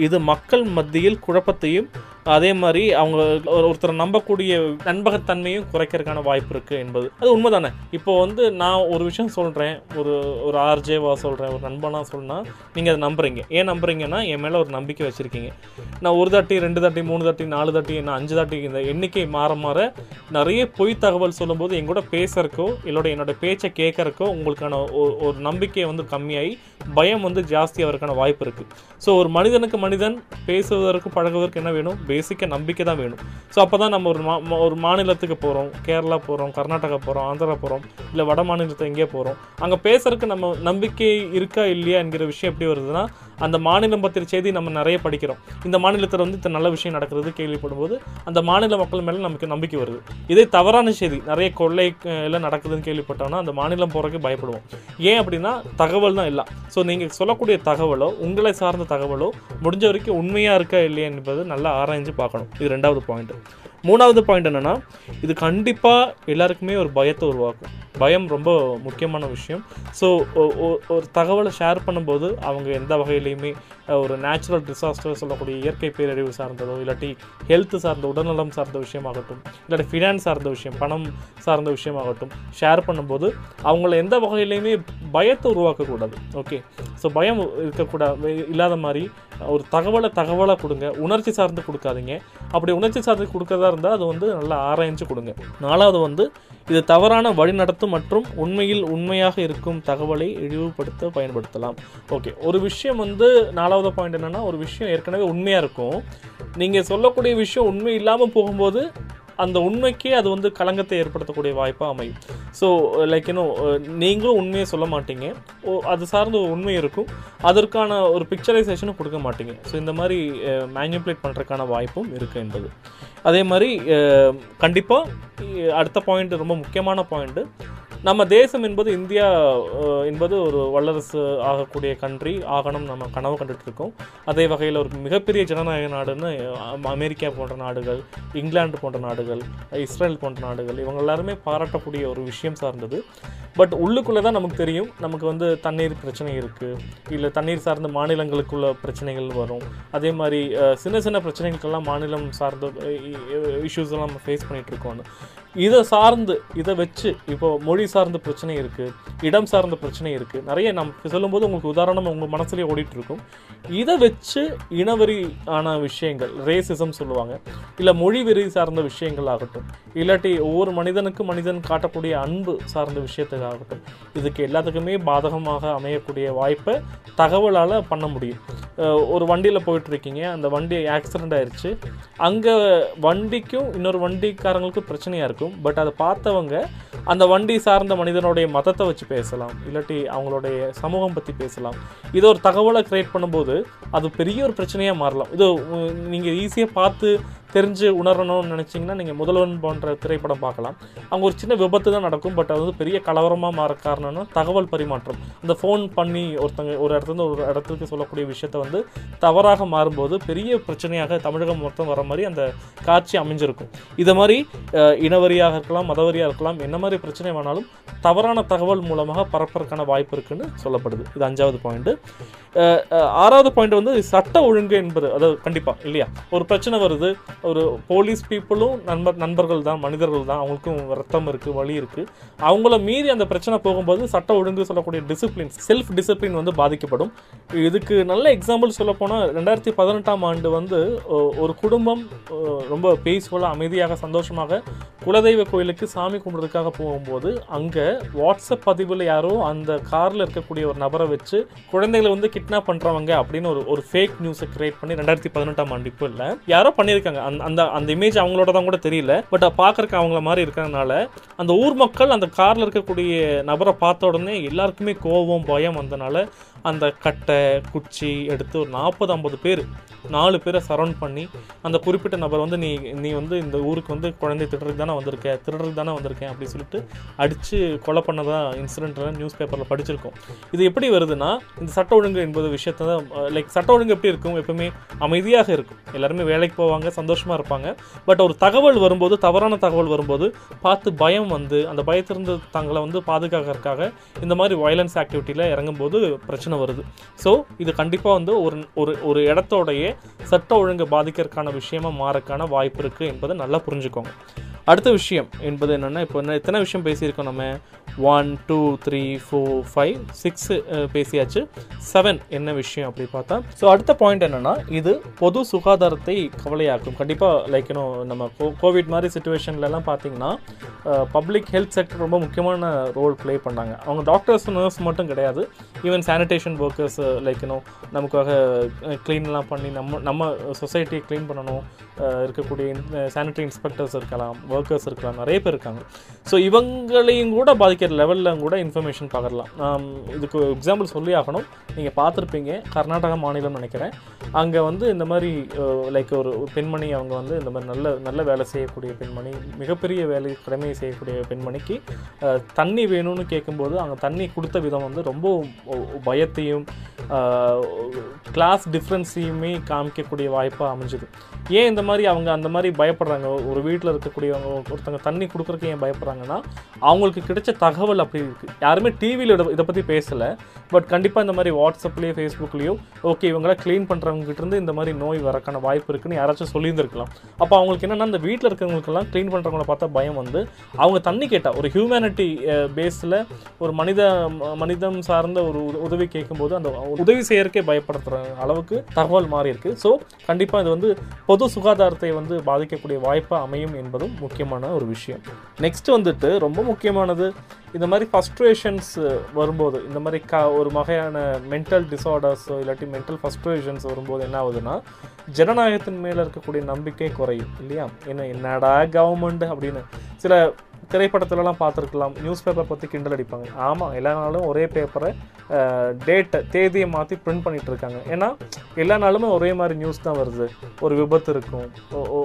இது மக்கள் மத்தியில் குழப்பத்தையும் அதே மாதிரி அவங்க ஒரு- ஒருத்தரை நம்பக்கூடிய நண்பகத்தன்மையும் குறைக்கிறதுக்கான வாய்ப்பு இருக்குது என்பது. அது உண்மைதானே? இப்போ வந்து நான் ஒரு விஷயம் சொல்கிறேன் ஒரு ஒரு ஆர்ஜேவா சொல்கிறேன் ஒரு நண்பனாக சொன்னால் நீங்கள் அதை நம்புறீங்க. ஏன் நம்புறீங்கன்னா என் மேலே ஒரு நம்பிக்கை வச்சுருக்கீங்க. நான் ஒரு தாட்டி ரெண்டு தாட்டி மூணு தாட்டி நாலு தாட்டி என்ன அஞ்சு தாட்டி இந்த எண்ணிக்கை மாற மாற நிறைய பொய் தகவல் சொல்லும்போது என் கூட பேசுறக்கோ இல்லோட என்னோட பேச்சை கேட்கறக்கோ உங்களுக்கான ஒரு ஒரு நம்பிக்கை வந்து கம்மியாகி பயம் வந்து ஜாஸ்தி ஆகிறதுக்கான வாய்ப்பு இருக்குது ஸோ ஒரு மனிதனுக்கு மனிதன் பேசுவதற்கு பழகுவதற்கு என்ன வேணும்? பேசிக்காக நம்பிக்கை தான் வேணும். ஸோ அப்போ தான் நம்ம ஒரு மா மா- ஒரு மாநிலத்துக்கு போகிறோம் கேரளா போகிறோம் கர்நாடகா போகிறோம் ஆந்திரா போகிறோம் இல்லை வட மாநிலத்தை எங்கேயே போகிறோம் அங்கே பேசுறதுக்கு நம்ம நம்பிக்கை இருக்கா இல்லையா என்கிற விஷயம் எப்படி வருதுன்னா அந்த மாநிலம் பற்றிய செய்தி நம்ம நிறைய படிக்கிறோம். இந்த மாநிலத்தில் வந்து இத்தனை நல்ல விஷயம் நடக்கிறது கேள்விப்படும்போது அந்த மாநில மக்கள் மேலே நமக்கு நம்பிக்கை வருது. இதே தவறான செய்தி நிறைய கொள்ளை எல்லாம் நடக்குதுன்னு கேள்விப்பட்டோம்னா அந்த மாநிலம் போகிறதுக்கு பயப்படுவோம். ஏன் அப்படின்னா தகவல் தான் எல்லாம். ஸோ நீங்கள் சொல்லக்கூடிய தகவலோ உங்களை சார்ந்த தகவலோ முடிஞ்ச வரைக்கும் உண்மையாக இருக்கா இல்லையா என்பது நல்லா ஆராய்ஞ்சு பார்க்கணும். இது ரெண்டாவது பாயிண்ட் மூணாவது பாயிண்ட் என்னன்னா இது கண்டிப்பாக எல்லாருக்குமே ஒரு பயத்தை உருவாக்கும். பயம் ரொம்ப முக்கியமான விஷயம். ஸோ ஒரு தகவலை ஷேர் பண்ணும்போது அவங்க எந்த வகையிலையுமே ஒரு நேச்சுரல் டிசாஸ்டர் சொல்லக்கூடிய இயற்கை பேரழிவு சார்ந்ததோ இல்லாட்டி ஹெல்த் சார்ந்த உடல்நலம் சார்ந்த விஷயமாகட்டும் இல்லாட்டி ஃபினான்ஸ் சார்ந்த விஷயம் பணம் சார்ந்த விஷயமாகட்டும் ஷேர் பண்ணும்போது அவங்கள எந்த வகையிலையுமே பயத்தை உருவாக்கக்கூடாது. ஓகே ஸோ பயம் இருக்கக்கூடாது இல்லாத மாதிரி ஒரு தகவலை தகவலாக கொடுங்க உணர்ச்சி சார்ந்து கொடுக்காதீங்க. அப்படி உணர்ச்சி சார்ந்து கொடுக்கறதா இருந்தால் அது வந்து நல்லா ஆராய்ஞ்சு கொடுங்க. நாலாவது வந்து இது தவறான வழிநடத்தும் மற்றும் உண்மையில் உண்மையாக இருக்கும் தகவலை இழிவுபடுத்த பயன்படுத்தலாம். ஓகே ஒரு விஷயம் வந்து நாலாவது பாயிண்ட் என்னென்னா ஒரு விஷயம் ஏற்கனவே உண்மையாக இருக்கும். நீங்கள் சொல்லக்கூடிய விஷயம் உண்மை இல்லாமல் போகும்போது அந்த உண்மைக்கே அது வந்து களங்கத்தை ஏற்படுத்தக்கூடிய வாய்ப்பாக அமையும். ஸோ லைக் இன்னும் நீங்களும் உண்மையை சொல்ல மாட்டீங்க. ஓ அது சார்ந்த ஒரு உண்மை இருக்கும். அதற்கான ஒரு பிக்சரைசேஷனும் கொடுக்க மாட்டீங்க. ஸோ இந்த மாதிரி eh, மேனிப்புலேட் பண்ணுறதுக்கான வாய்ப்பும் இருக்குது என்பது. அதே மாதிரி கண்டிப்பாக அடுத்த பாயிண்ட் ரொம்ப முக்கியமான பாயிண்ட்டு நம்ம தேசம் என்பது இந்தியா என்பது ஒரு வல்லரசு ஆகக்கூடிய கண்ட்ரி ஆகணும் நம்ம கனவு கண்டுட்டு இருக்கோம். அதே வகையில் ஒரு மிகப்பெரிய ஜனநாயக நாடுன்னு அமெரிக்கா போன்ற நாடுகள் இங்கிலாந்து போன்ற நாடுகள் இஸ்ரேல் போன்ற நாடுகள் இவங்க எல்லாருமே பாராட்டக்கூடிய ஒரு விஷயம் சார்ந்தது. பட் உள்ளுக்குள்ளே தான் நமக்கு தெரியும் நமக்கு வந்து தண்ணீர் பிரச்சனை இருக்குது இல்லை தண்ணீர் சார்ந்த மாநிலங்களுக்குள்ள பிரச்சனைகள் வரும். அதே மாதிரி சின்ன சின்ன பிரச்சனைகளுக்கெல்லாம் மாநிலம் சார்ந்த இஷ்யூஸ் எல்லாம் நம்ம ஃபேஸ் பண்ணிட்டு இருக்கோம்னு இதை சார்ந்து இதை வச்சு இப்போ மொழி சார்ந்த பிரச்சனை இருக்குது இடம் சார்ந்த பிரச்சனை இருக்குது நிறைய நம்ம சொல்லும்போது உங்களுக்கு உதாரணம் உங்கள் மனசுலேயே ஓடிட்டுருக்கும். இதை வச்சு இனவெறி ஆன விஷயங்கள் ரேசிசம் சொல்லுவாங்க. இல்லை மொழி வெறி சார்ந்த விஷயங்கள் ஆகட்டும். இல்லாட்டி ஒவ்வொரு மனிதனுக்கும் மனிதன் காட்டக்கூடிய அன்பு சார்ந்த விஷயத்துக்கு ஆகட்டும். இதுக்கு எல்லாத்துக்குமே பாதகமாக அமையக்கூடிய வாய்ப்பை தகவலால் பண்ண முடியும். ஒரு வண்டியில் போயிட்டுருக்கீங்க அந்த வண்டி ஆக்சிடென்ட் ஆயிடுச்சு அங்கே வண்டிக்கும் இன்னொரு வண்டிக்காரங்களுக்கும் பிரச்சனையாக இருக்கும். பட் அதை பார்த்தவங்க அந்த வண்டி சார்ந்த மனிதனுடைய மதத்தை வச்சு பேசலாம். இல்லாட்டி அவங்களுடைய சமூகம் பற்றி பேசலாம். இதை ஒரு தகவலை க்ரியேட் பண்ணும்போது அது பெரிய ஒரு பிரச்சனையாக மாறலாம். இது நீங்கள் ஈஸியாக பார்த்து தெரிஞ்சு உணரணும்னு நினச்சிங்கன்னா நீங்கள் முதல்வன் போன்ற திரைப்படம் பார்க்கலாம். அங்கே ஒரு சின்ன விபத்து தான் நடக்கும் பட் அது வந்து பெரிய கலவரமாக மாற காரணம்னா தகவல் பரிமாற்றம். அந்த ஃபோன் பண்ணி ஒருத்தங்க ஒரு இடத்துல ஒரு இடத்துக்கு சொல்லக்கூடிய விஷயத்த வந்து தவறாக மாறும்போது பெரிய பிரச்சனையாக தமிழகம் மொத்தம் வர மாதிரி அந்த காட்சி அமைஞ்சிருக்கும். இதை மாதிரி இனவரியாக இருக்கலாம் மதவரியாக இருக்கலாம் என்ன மாதிரி பிரச்சனை வேணாலும் தவறான தகவல் மூலமாக பரப்பதற்கான வாய்ப்பு இருக்குன்னு சொல்லப்படுது. இது அஞ்சாவது பாயிண்ட்டு ஆறாவது பாயிண்ட் வந்து சட்ட ஒழுங்கு என்பது அதாவது கண்டிப்பாக இல்லையா? ஒரு பிரச்சனை வருது ஒரு போலீஸ் பீப்புளும் நண்பர் நண்பர்கள் தான் மனிதர்கள் தான் அவங்களுக்கும் ரத்தம் இருக்குது வழி இருக்குது அவங்கள மீறி அந்த பிரச்சனை போகும்போது சட்ட ஒழுங்கு சொல்லக்கூடிய டிசிப்ளின் செல்ஃப் டிசிப்ளின் வந்து பாதிக்கப்படும். இதுக்கு நல்ல எக்ஸாம்பிள் சொல்லப்போனால் ரெண்டாயிரத்தி பதினெட்டாம் ஆண்டு வந்து ஒரு குடும்பம் ரொம்ப பீஸ்ஃபுல்லாக அமைதியாக சந்தோஷமாக குலதெய்வ கோயிலுக்கு சாமி கும்பிட்றதுக்காக போகும்போது அங்கே வாட்ஸ்அப் பதிவில் யாரோ அந்த காரில் இருக்கக்கூடிய ஒரு நபரை வச்சு குழந்தைகளை வந்து கிட்னாப் பண்ணுறவங்க அப்படின்னு ஒரு ஒரு ஃபேக் நியூஸை கிரியேட் பண்ணி ரெண்டாயிரத்தி பதினெட்டாம் ஆண்டு இப்போ இல்லை யாரோ பண்ணியிருக்காங்க. அந்த அந்த அந்த இமேஜ் அவங்களோட தான் கூட தெரியல. பட் பார்க்கறக்கு அவங்கள மாதிரி இருக்கிறதுனால அந்த ஊர் மக்கள் அந்த காரில் இருக்கக்கூடிய நபரை பார்த்த உடனே எல்லாருக்குமே கோபம் பயம் வந்தனால அந்த கட்டை குச்சி எடுத்து ஒரு நாற்பது ஐம்பது பேர் நாலு பேரை சரௌண்ட் பண்ணி அந்த குறிப்பிட்ட நபர் வந்து நீ நீ வந்து இந்த ஊருக்கு வந்து குழந்தை திருடுறதுக்கு தானே வந்திருக்கேன் திருடுறதுக்கு தானே வந்திருக்கேன் அப்படின்னு சொல்லிட்டு அடித்து கொலை பண்ணதான் இன்சிடென்ட்லாம் நியூஸ் பேப்பரில் படிச்சிருக்கோம். இது எப்படி வருதுன்னா இந்த சட்ட ஒழுங்கு என்பது விஷயத்தை தான் லைக் சட்ட ஒழுங்கு எப்படி இருக்கும்? எப்பவுமே அமைதியாக இருக்கும். எல்லாருமே வேலைக்கு போவாங்க சந்தோஷம் சந்தோஷமாக இருப்பாங்க. பட் ஒரு தகவல் வரும்போது தவறான தகவல் வரும்போது பார்த்து பயம் வந்து அந்த பயத்திலிருந்து தங்களை வந்து பாதுகாக்கிறதுக்காக இந்த மாதிரி வயலன்ஸ் ஆக்டிவிட்டியில் இறங்கும்போது பிரச்சனை வருது. ஸோ இது கண்டிப்பாக வந்து ஒரு ஒரு ஒரு இடத்தோடைய சட்ட ஒழுங்கை பாதிக்கிறதுக்கான விஷயமா மாறக்கான வாய்ப்பு இருக்குது என்பதை நல்லா புரிஞ்சுக்கோங்க. அடுத்த விஷயம் என்பது என்னென்னா இப்போ என்ன எத்தனை விஷயம் பேசியிருக்கோம் நம்ம. One two three four five six பேசியாச்சு. செவன் என்ன விஷயம் அப்படி பார்த்தா ஸோ அடுத்த பாயிண்ட் என்னென்னா இது பொது சுகாதாரத்தை கவலையாக்கும். கண்டிப்பாக லைக் இன்னும் நம்ம கோ கோவிட் மாதிரி சுச்சுவேஷன்லலாம் பார்த்தீங்கன்னா பப்ளிக் ஹெல்த் செக்டர் ரொம்ப முக்கியமான ரோல் ப்ளே பண்ணாங்க அவங்க டாக்டர்ஸ் நர்ஸ் மட்டும் கிடையாது. ஈவன் சானிடேஷன் ஒர்க்கர்ஸ் லைக் இன்னும் நமக்காக க்ளீன்லாம் பண்ணி நம்ம நம்ம சொசைட்டியை க்ளீன் பண்ணணும். இருக்கக்கூடிய சானிடரி இன்ஸ்பெக்டர்ஸ் இருக்கலாம் ஒர்க்கர்ஸ் இருக்கலாம் நிறைய பேர் இருக்காங்க. ஸோ இவங்களையும் கூட பாதிக்கிற லெவலில் கூட இன்ஃபர்மேஷன் பகரலாம். இதுக்கு எக்ஸாம்பிள் சொல்லி ஆகணும். நீங்கள் பார்த்துருப்பீங்க கர்நாடகா மாநிலம் நினைக்கிறேன். அங்கே வந்து இந்த மாதிரி லைக் ஒரு ஒரு பெண்மணி அவங்க வந்து இந்த மாதிரி நல்ல நல்ல வேலை செய்யக்கூடிய பெண்மணி மிகப்பெரிய வேலை கடமையை செய்யக்கூடிய பெண்மணிக்கு தண்ணி வேணும்னு கேட்கும்போது அவங்க தண்ணி கொடுத்த விதம் வந்து ரொம்ப பயத்தையும் கிளாஸ் டிஃப்ரென்ஸையுமே காமிக்கக்கூடிய வாய்ப்பாக அமைஞ்சுது. ஏன் இந்த மாதிரி அவங்க அந்த மாதிரி பயப்படுறாங்க? ஒரு வீட்டில் இருக்கக்கூடியவங்க ஒருத்தங்க தண்ணி கொடுக்குறக்கு ஏன் பயப்படுறாங்கன்னா அவங்களுக்கு கிடைச்ச தகவல் அப்படி இருக்குது யாருமே டிவியில் இதை பற்றி பேசலை. பட் கண்டிப்பாக இந்த மாதிரி வாட்ஸ்அப்லேயோ ஃபேஸ்புக்லேயோ ஓகே இவங்களாம் க்ளீன் பண்ணுறவங்ககிட்ட இருந்து இந்த மாதிரி நோய் வரக்கான வாய்ப்பு இருக்குன்னு யாராச்சும் இருக்கலாம். அப்போ அவங்களுக்கு என்னென்னா அந்த வீட்டில் இருக்கிறவங்களுக்கெல்லாம் க்ளீன் பண்ணுறவங்கள பார்த்தா பயம் வந்து அவங்க தண்ணி கேட்டால் ஒரு ஹியூமனிட்டி பேஸில் ஒரு மனித மனிதம் சார்ந்த ஒரு உதவி கேட்கும்போது அந்த உதவி செய்யறக்கே பயப்படுத்துகிற அளவுக்கு தகவல் மாறி இருக்கு. ஸோ கண்டிப்பாக இது வந்து பொது சுகாதாரத்தை வந்து பாதிக்கக்கூடிய வாய்ப்பாக அமையும் என்பதும் முக்கியமான ஒரு விஷயம். நெக்ஸ்ட் வந்துட்டு ரொம்ப முக்கியமானது இந்த மாதிரி ஃபஸ்ட்ரேஷன்ஸ் வரும்போது இந்த மாதிரி க ஒரு வகையான மென்டல் டிஸார்டர்ஸோ இல்லாட்டி மென்டல் ஃபஸ்ட்ரேஷன்ஸ் வரும்போது என்ன ஆகுதுன்னா ஜனநாயகத்தின் மேலே இருக்கக்கூடிய நம்பிக்கை குறையும் இல்லையா? என்ன என்னடா கவர்மெண்ட் அப்படின்னு சில திரைப்படத்துலலாம் பார்த்துருக்கலாம். நியூஸ் பேப்பர் பற்றி கிண்டல் அடிப்பாங்க. ஆமாம் எல்லா நாளும் ஒரே பேப்பரை டேட்டை தேதியை மாற்றி பிரிண்ட் பண்ணிகிட்டு இருக்காங்க. ஏன்னா எல்லா நாளுமே ஒரே மாதிரி நியூஸ் தான் வருது. ஒரு விபத்து இருக்கும்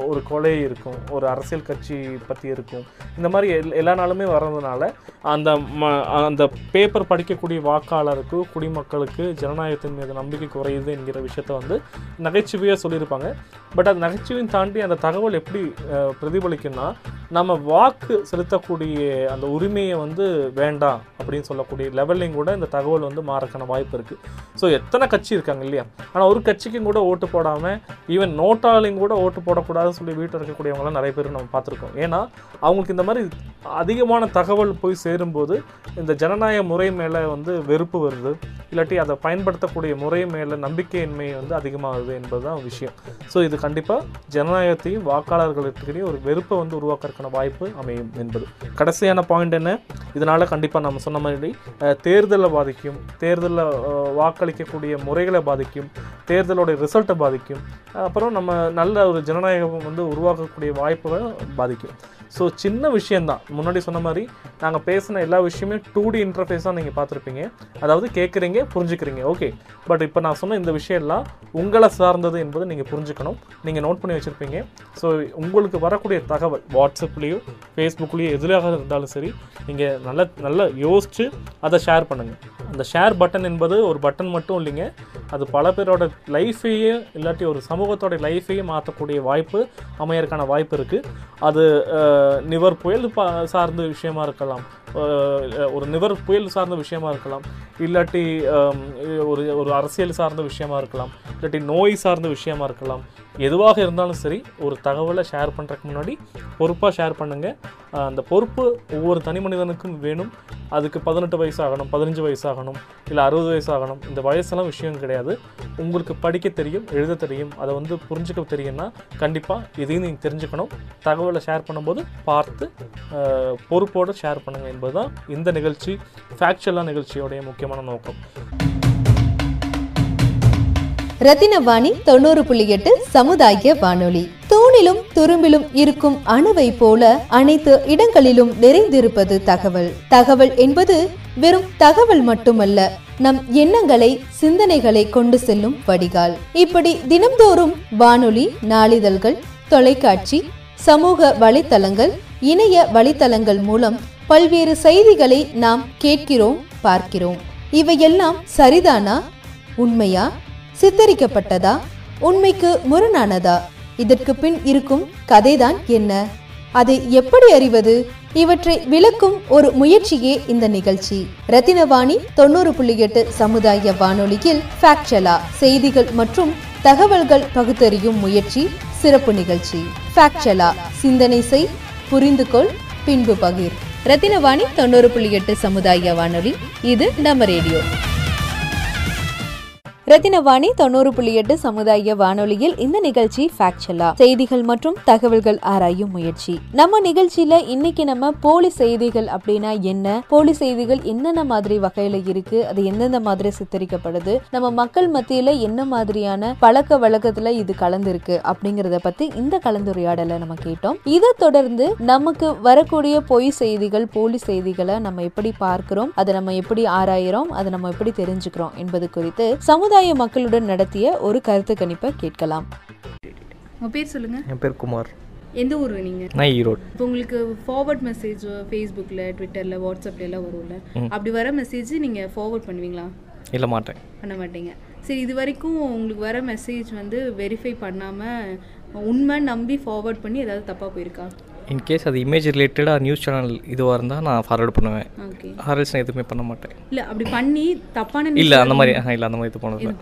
ஒரு கொலை இருக்கும் ஒரு அரசியல் கட்சி பற்றி இருக்கும். இந்த மாதிரி எல்- எல்லா நாளுமே வர்றதுனால அந்த ம அந்த பேப்பர் படிக்கக்கூடிய வாக்காளருக்கு குடிமக்களுக்கு ஜனநாயகத்தின் மீது நம்பிக்கை குறையுது என்கிற விஷயத்த வந்து நகைச்சுவையாக சொல்லியிருப்பாங்க. பட் அது நகைச்சுவையும் தாண்டி அந்த தகவல் எப்படி பிரதிபலிக்குன்னா நம்ம வாக்கு செலுத்தக்கூடிய அந்த உரிமையை வந்து வேண்டாம் அப்படின்னு சொல்லக்கூடிய லெவல்லையும் கூட இந்த தகவல் வந்து மாறக்கான வாய்ப்பு இருக்குது ஸோ எத்தனை கட்சி இருக்காங்க இல்லையா? ஆனால் ஒரு கட்சிக்கும் கூட ஓட்டு போடாமல் ஈவன் நோட்டாலையும் கூட ஓட்டு போடக்கூடாதுன்னு சொல்லி வீட்டில் இருக்கக்கூடியவங்களாம் நிறைய பேர் நம்ம பார்த்துருக்கோம். ஏன்னா அவங்களுக்கு இந்த மாதிரி அதிகமான தகவல் போய் சேரும்போது இந்த ஜனநாயக முறை மேலே வந்து வெறுப்பு வருது. இல்லாட்டி அதை பயன்படுத்தக்கூடிய முறை மேலே நம்பிக்கையின்மை வந்து அதிகமாகுது என்பது தான் விஷயம். ஸோ இது கண்டிப்பாக ஜனநாயகத்தையும் வாக்காளர்களுக்கிடையே ஒரு வெறுப்பை வந்து உருவாக்குறதுக்கான வாய்ப்பு அமையும் என்பது கடைசியான பாயிண்ட் என்ன? இதனால் கண்டிப்பாக நம்ம சொன்ன மாதிரி தேர்தலை பாதிக்கும் தேர்தலில் வாக்களிக்கக்கூடிய முறைகளை பாதிக்கும் தேர்தலோடைய ரிசல்ட்டை பாதிக்கும் அப்புறம் நம்ம நல்ல ஒரு ஜனநாயகம் வந்து உருவாக்கக்கூடிய வாய்ப்புகளை பாதிக்கும். ஸோ சின்ன விஷயந்தான் முன்னாடி சொன்ன மாதிரி நாங்கள் பேசின எல்லா விஷயமே டூ டி இன்டர்ஃபேஸாக நீங்கள் பார்த்துருப்பீங்க. அதாவது கேட்குறீங்க புரிஞ்சுக்கிறீங்க. ஓகே பட் இப்போ நான் சொன்ன இந்த விஷயம்லாம் உங்களை சார்ந்தது என்பதை நீங்கள் புரிஞ்சுக்கணும். நீங்கள் நோட் பண்ணி வச்சுருப்பீங்க. ஸோ உங்களுக்கு வரக்கூடிய தகவல் வாட்ஸ்அப்லேயோ ஃபேஸ்புக்லேயோ எதிராக இருந்தாலும் சரி நீங்கள் நல்ல நல்லா யோசித்து அதை ஷேர் பண்ணுங்கள் அந்த ஷேர் பட்டன் என்பது ஒரு பட்டன் மட்டும் இல்லைங்க. அது பல பேரோட லைஃபையே இல்லாட்டி ஒரு சமூகத்தோட லைஃபையே மாற்றக்கூடிய வாய்ப்பு அமையறதுக்கான வாய்ப்பு இருக்குது அது நிவர் புயல் பா சார்ந்த விஷயமா இருக்கலாம். ஒரு நிவர் புயல் சார்ந்த விஷயமா இருக்கலாம். இல்லாட்டி ஒரு ஒரு அரசியல் சார்ந்த விஷயமா இருக்கலாம் இல்லாட்டி நோய் சார்ந்த விஷயமா இருக்கலாம். எதுவாக இருந்தாலும் சரி ஒரு தகவலை ஷேர் பண்ணுறதுக்கு முன்னாடி பொறுப்பாக ஷேர் பண்ணுங்கள் அந்த பொறுப்பு ஒவ்வொரு தனி மனிதனுக்கும் வேணும். அதுக்கு பதினெட்டு வயசு ஆகணும் பதினஞ்சு வயசு ஆகணும் இல்லை அறுபது வயசு ஆகணும் இந்த வயசெல்லாம் விஷயம் கிடையாது. உங்களுக்கு படிக்க தெரியும் எழுத தெரியும் அதை வந்து புரிஞ்சுக்க தெரியும்னா கண்டிப்பாக இதையும் நீங்கள் தெரிஞ்சுக்கணும். தகவலை ஷேர் பண்ணும்போது பார்த்து பொறுப்போடு ஷேர் பண்ணுங்கள் என்பது தான் இந்த நிகழ்ச்சி ஃபேக்சுவலாக நிகழ்ச்சியோடைய முக்கியமான நோக்கம். ரத்தினவாணி தொண்ணூறு புள்ளி எட்டு சமுதாய வானொலி. தூணிலும் துரும்பிலும் இருக்கும் அணுவை போல அனைத்து இடங்களிலும் நிறைந்திருப்பது தகவல். தகவல் என்பது வெறும் தகவல் மட்டுமல்ல நம் எண்ணங்களை சிந்தனைகளை கொண்டு செல்லும் வடிகால். இப்படி தினம்தோறும் வானொலி நாளிதழ்கள் தொலைக்காட்சி சமூக வலைத்தளங்கள் இணைய வலைத்தளங்கள் மூலம் பல்வேறு செய்திகளை நாம் கேட்கிறோம் பார்க்கிறோம். இவையெல்லாம் சரிதானா? உண்மையா? சித்தரிக்கப்பட்டதா? உண்மைக்கு முரணானதா? இதற்கு பின் இருக்கும் கதைதான் என்ன? அதை எப்படி அறிவது? இவற்றை விளக்கும் ஒரு முயற்சியே இந்த நிகழ்ச்சி. ரத்தினவாணி தொண்ணூறு புள்ளி எட்டு சமுதாய வானொலியில் ஃபேக்சலா செய்திகள் மற்றும் தகவல்கள் பகுத்தறியும் முயற்சி சிறப்பு நிகழ்ச்சி. ஃபேக்சலா சிந்தனை செய் புரிந்து கொள் பின்பு பகிர். ரத்தினவாணி தொண்ணூறு புள்ளி எட்டு சமுதாய வானொலி. இது நம்ம ரேடியோ. ரத்தினவாணி தொண்ணூறு புள்ளி எட்டு சமுதாய வானொலியில் இந்த நிகழ்ச்சி ஃபேக்சலா செய்திகள் மற்றும் தகவல்கள் ஆராயும் முயற்சி. நம்ம நிகழ்ச்சியில இன்னைக்கு நம்ம போலி செய்திகள் அப்படின்னா என்ன? போலி செய்திகள் என்னென்ன மாதிரி வகையில இருக்கு? அது எந்தெந்த மாதிரி சித்தரிக்கப்படுது? நம்ம மக்கள் மத்தியில என்ன மாதிரியான பழக்க வழக்கத்துல இது கலந்துருக்கு அப்படிங்கறத பத்தி இந்த கலந்துரையாடலை நம்ம கேட்டோம். இதை தொடர்ந்து நமக்கு வரக்கூடிய பொய் செய்திகள் போலி செய்திகளை நம்ம எப்படி பார்க்கிறோம்? அதை நம்ம எப்படி ஆராயிறோம்? அதை நம்ம எப்படி தெரிஞ்சுக்கிறோம்? என்பது குறித்து சமுதாய மக்களுடன் நடத்திய ஒரு கருத்து கணிப்பை கேட்கலாம். உங்கள் பேர் சொல்லுங்கள் என் பேர் குமார். எந்த ஊர் நீங்கள் நான் ஈரோடு. இப்போ உங்களுக்கு ஃபார்வர்ட் மெசேஜ் ஃபேஸ்புக்கில் ட்விட்டரில் வாட்ஸ்அப்ல எல்லாம் வரும்ல அப்படி வர மெசேஜ் நீங்கள் ஃபார்வர்ட் பண்ணுவீங்களா? இல்லை மாட்டேன். பண்ண மாட்டீங்க. சரி இது வரைக்கும் உங்களுக்கு வர மெசேஜ் வந்து வெரிஃபை பண்ணாமல் உண்மை நம்பி ஃபார்வர்ட் பண்ணி ஏதாவது தப்பாக போயிருக்கா? இன்கேஸ் அது இமேஜ் ரிலேட்டடாக நியூஸ் சேனல் இதுவாக இருந்தால் நான் ஃபார்வர்ட் பண்ணுவேன். ஆர்எல்ஸ் நான் எதுவுமே பண்ண மாட்டேன். இல்லை அப்படி பண்ணி தப்பான இல்லை அந்த மாதிரி இல்லை அந்த மாதிரி இது போனது.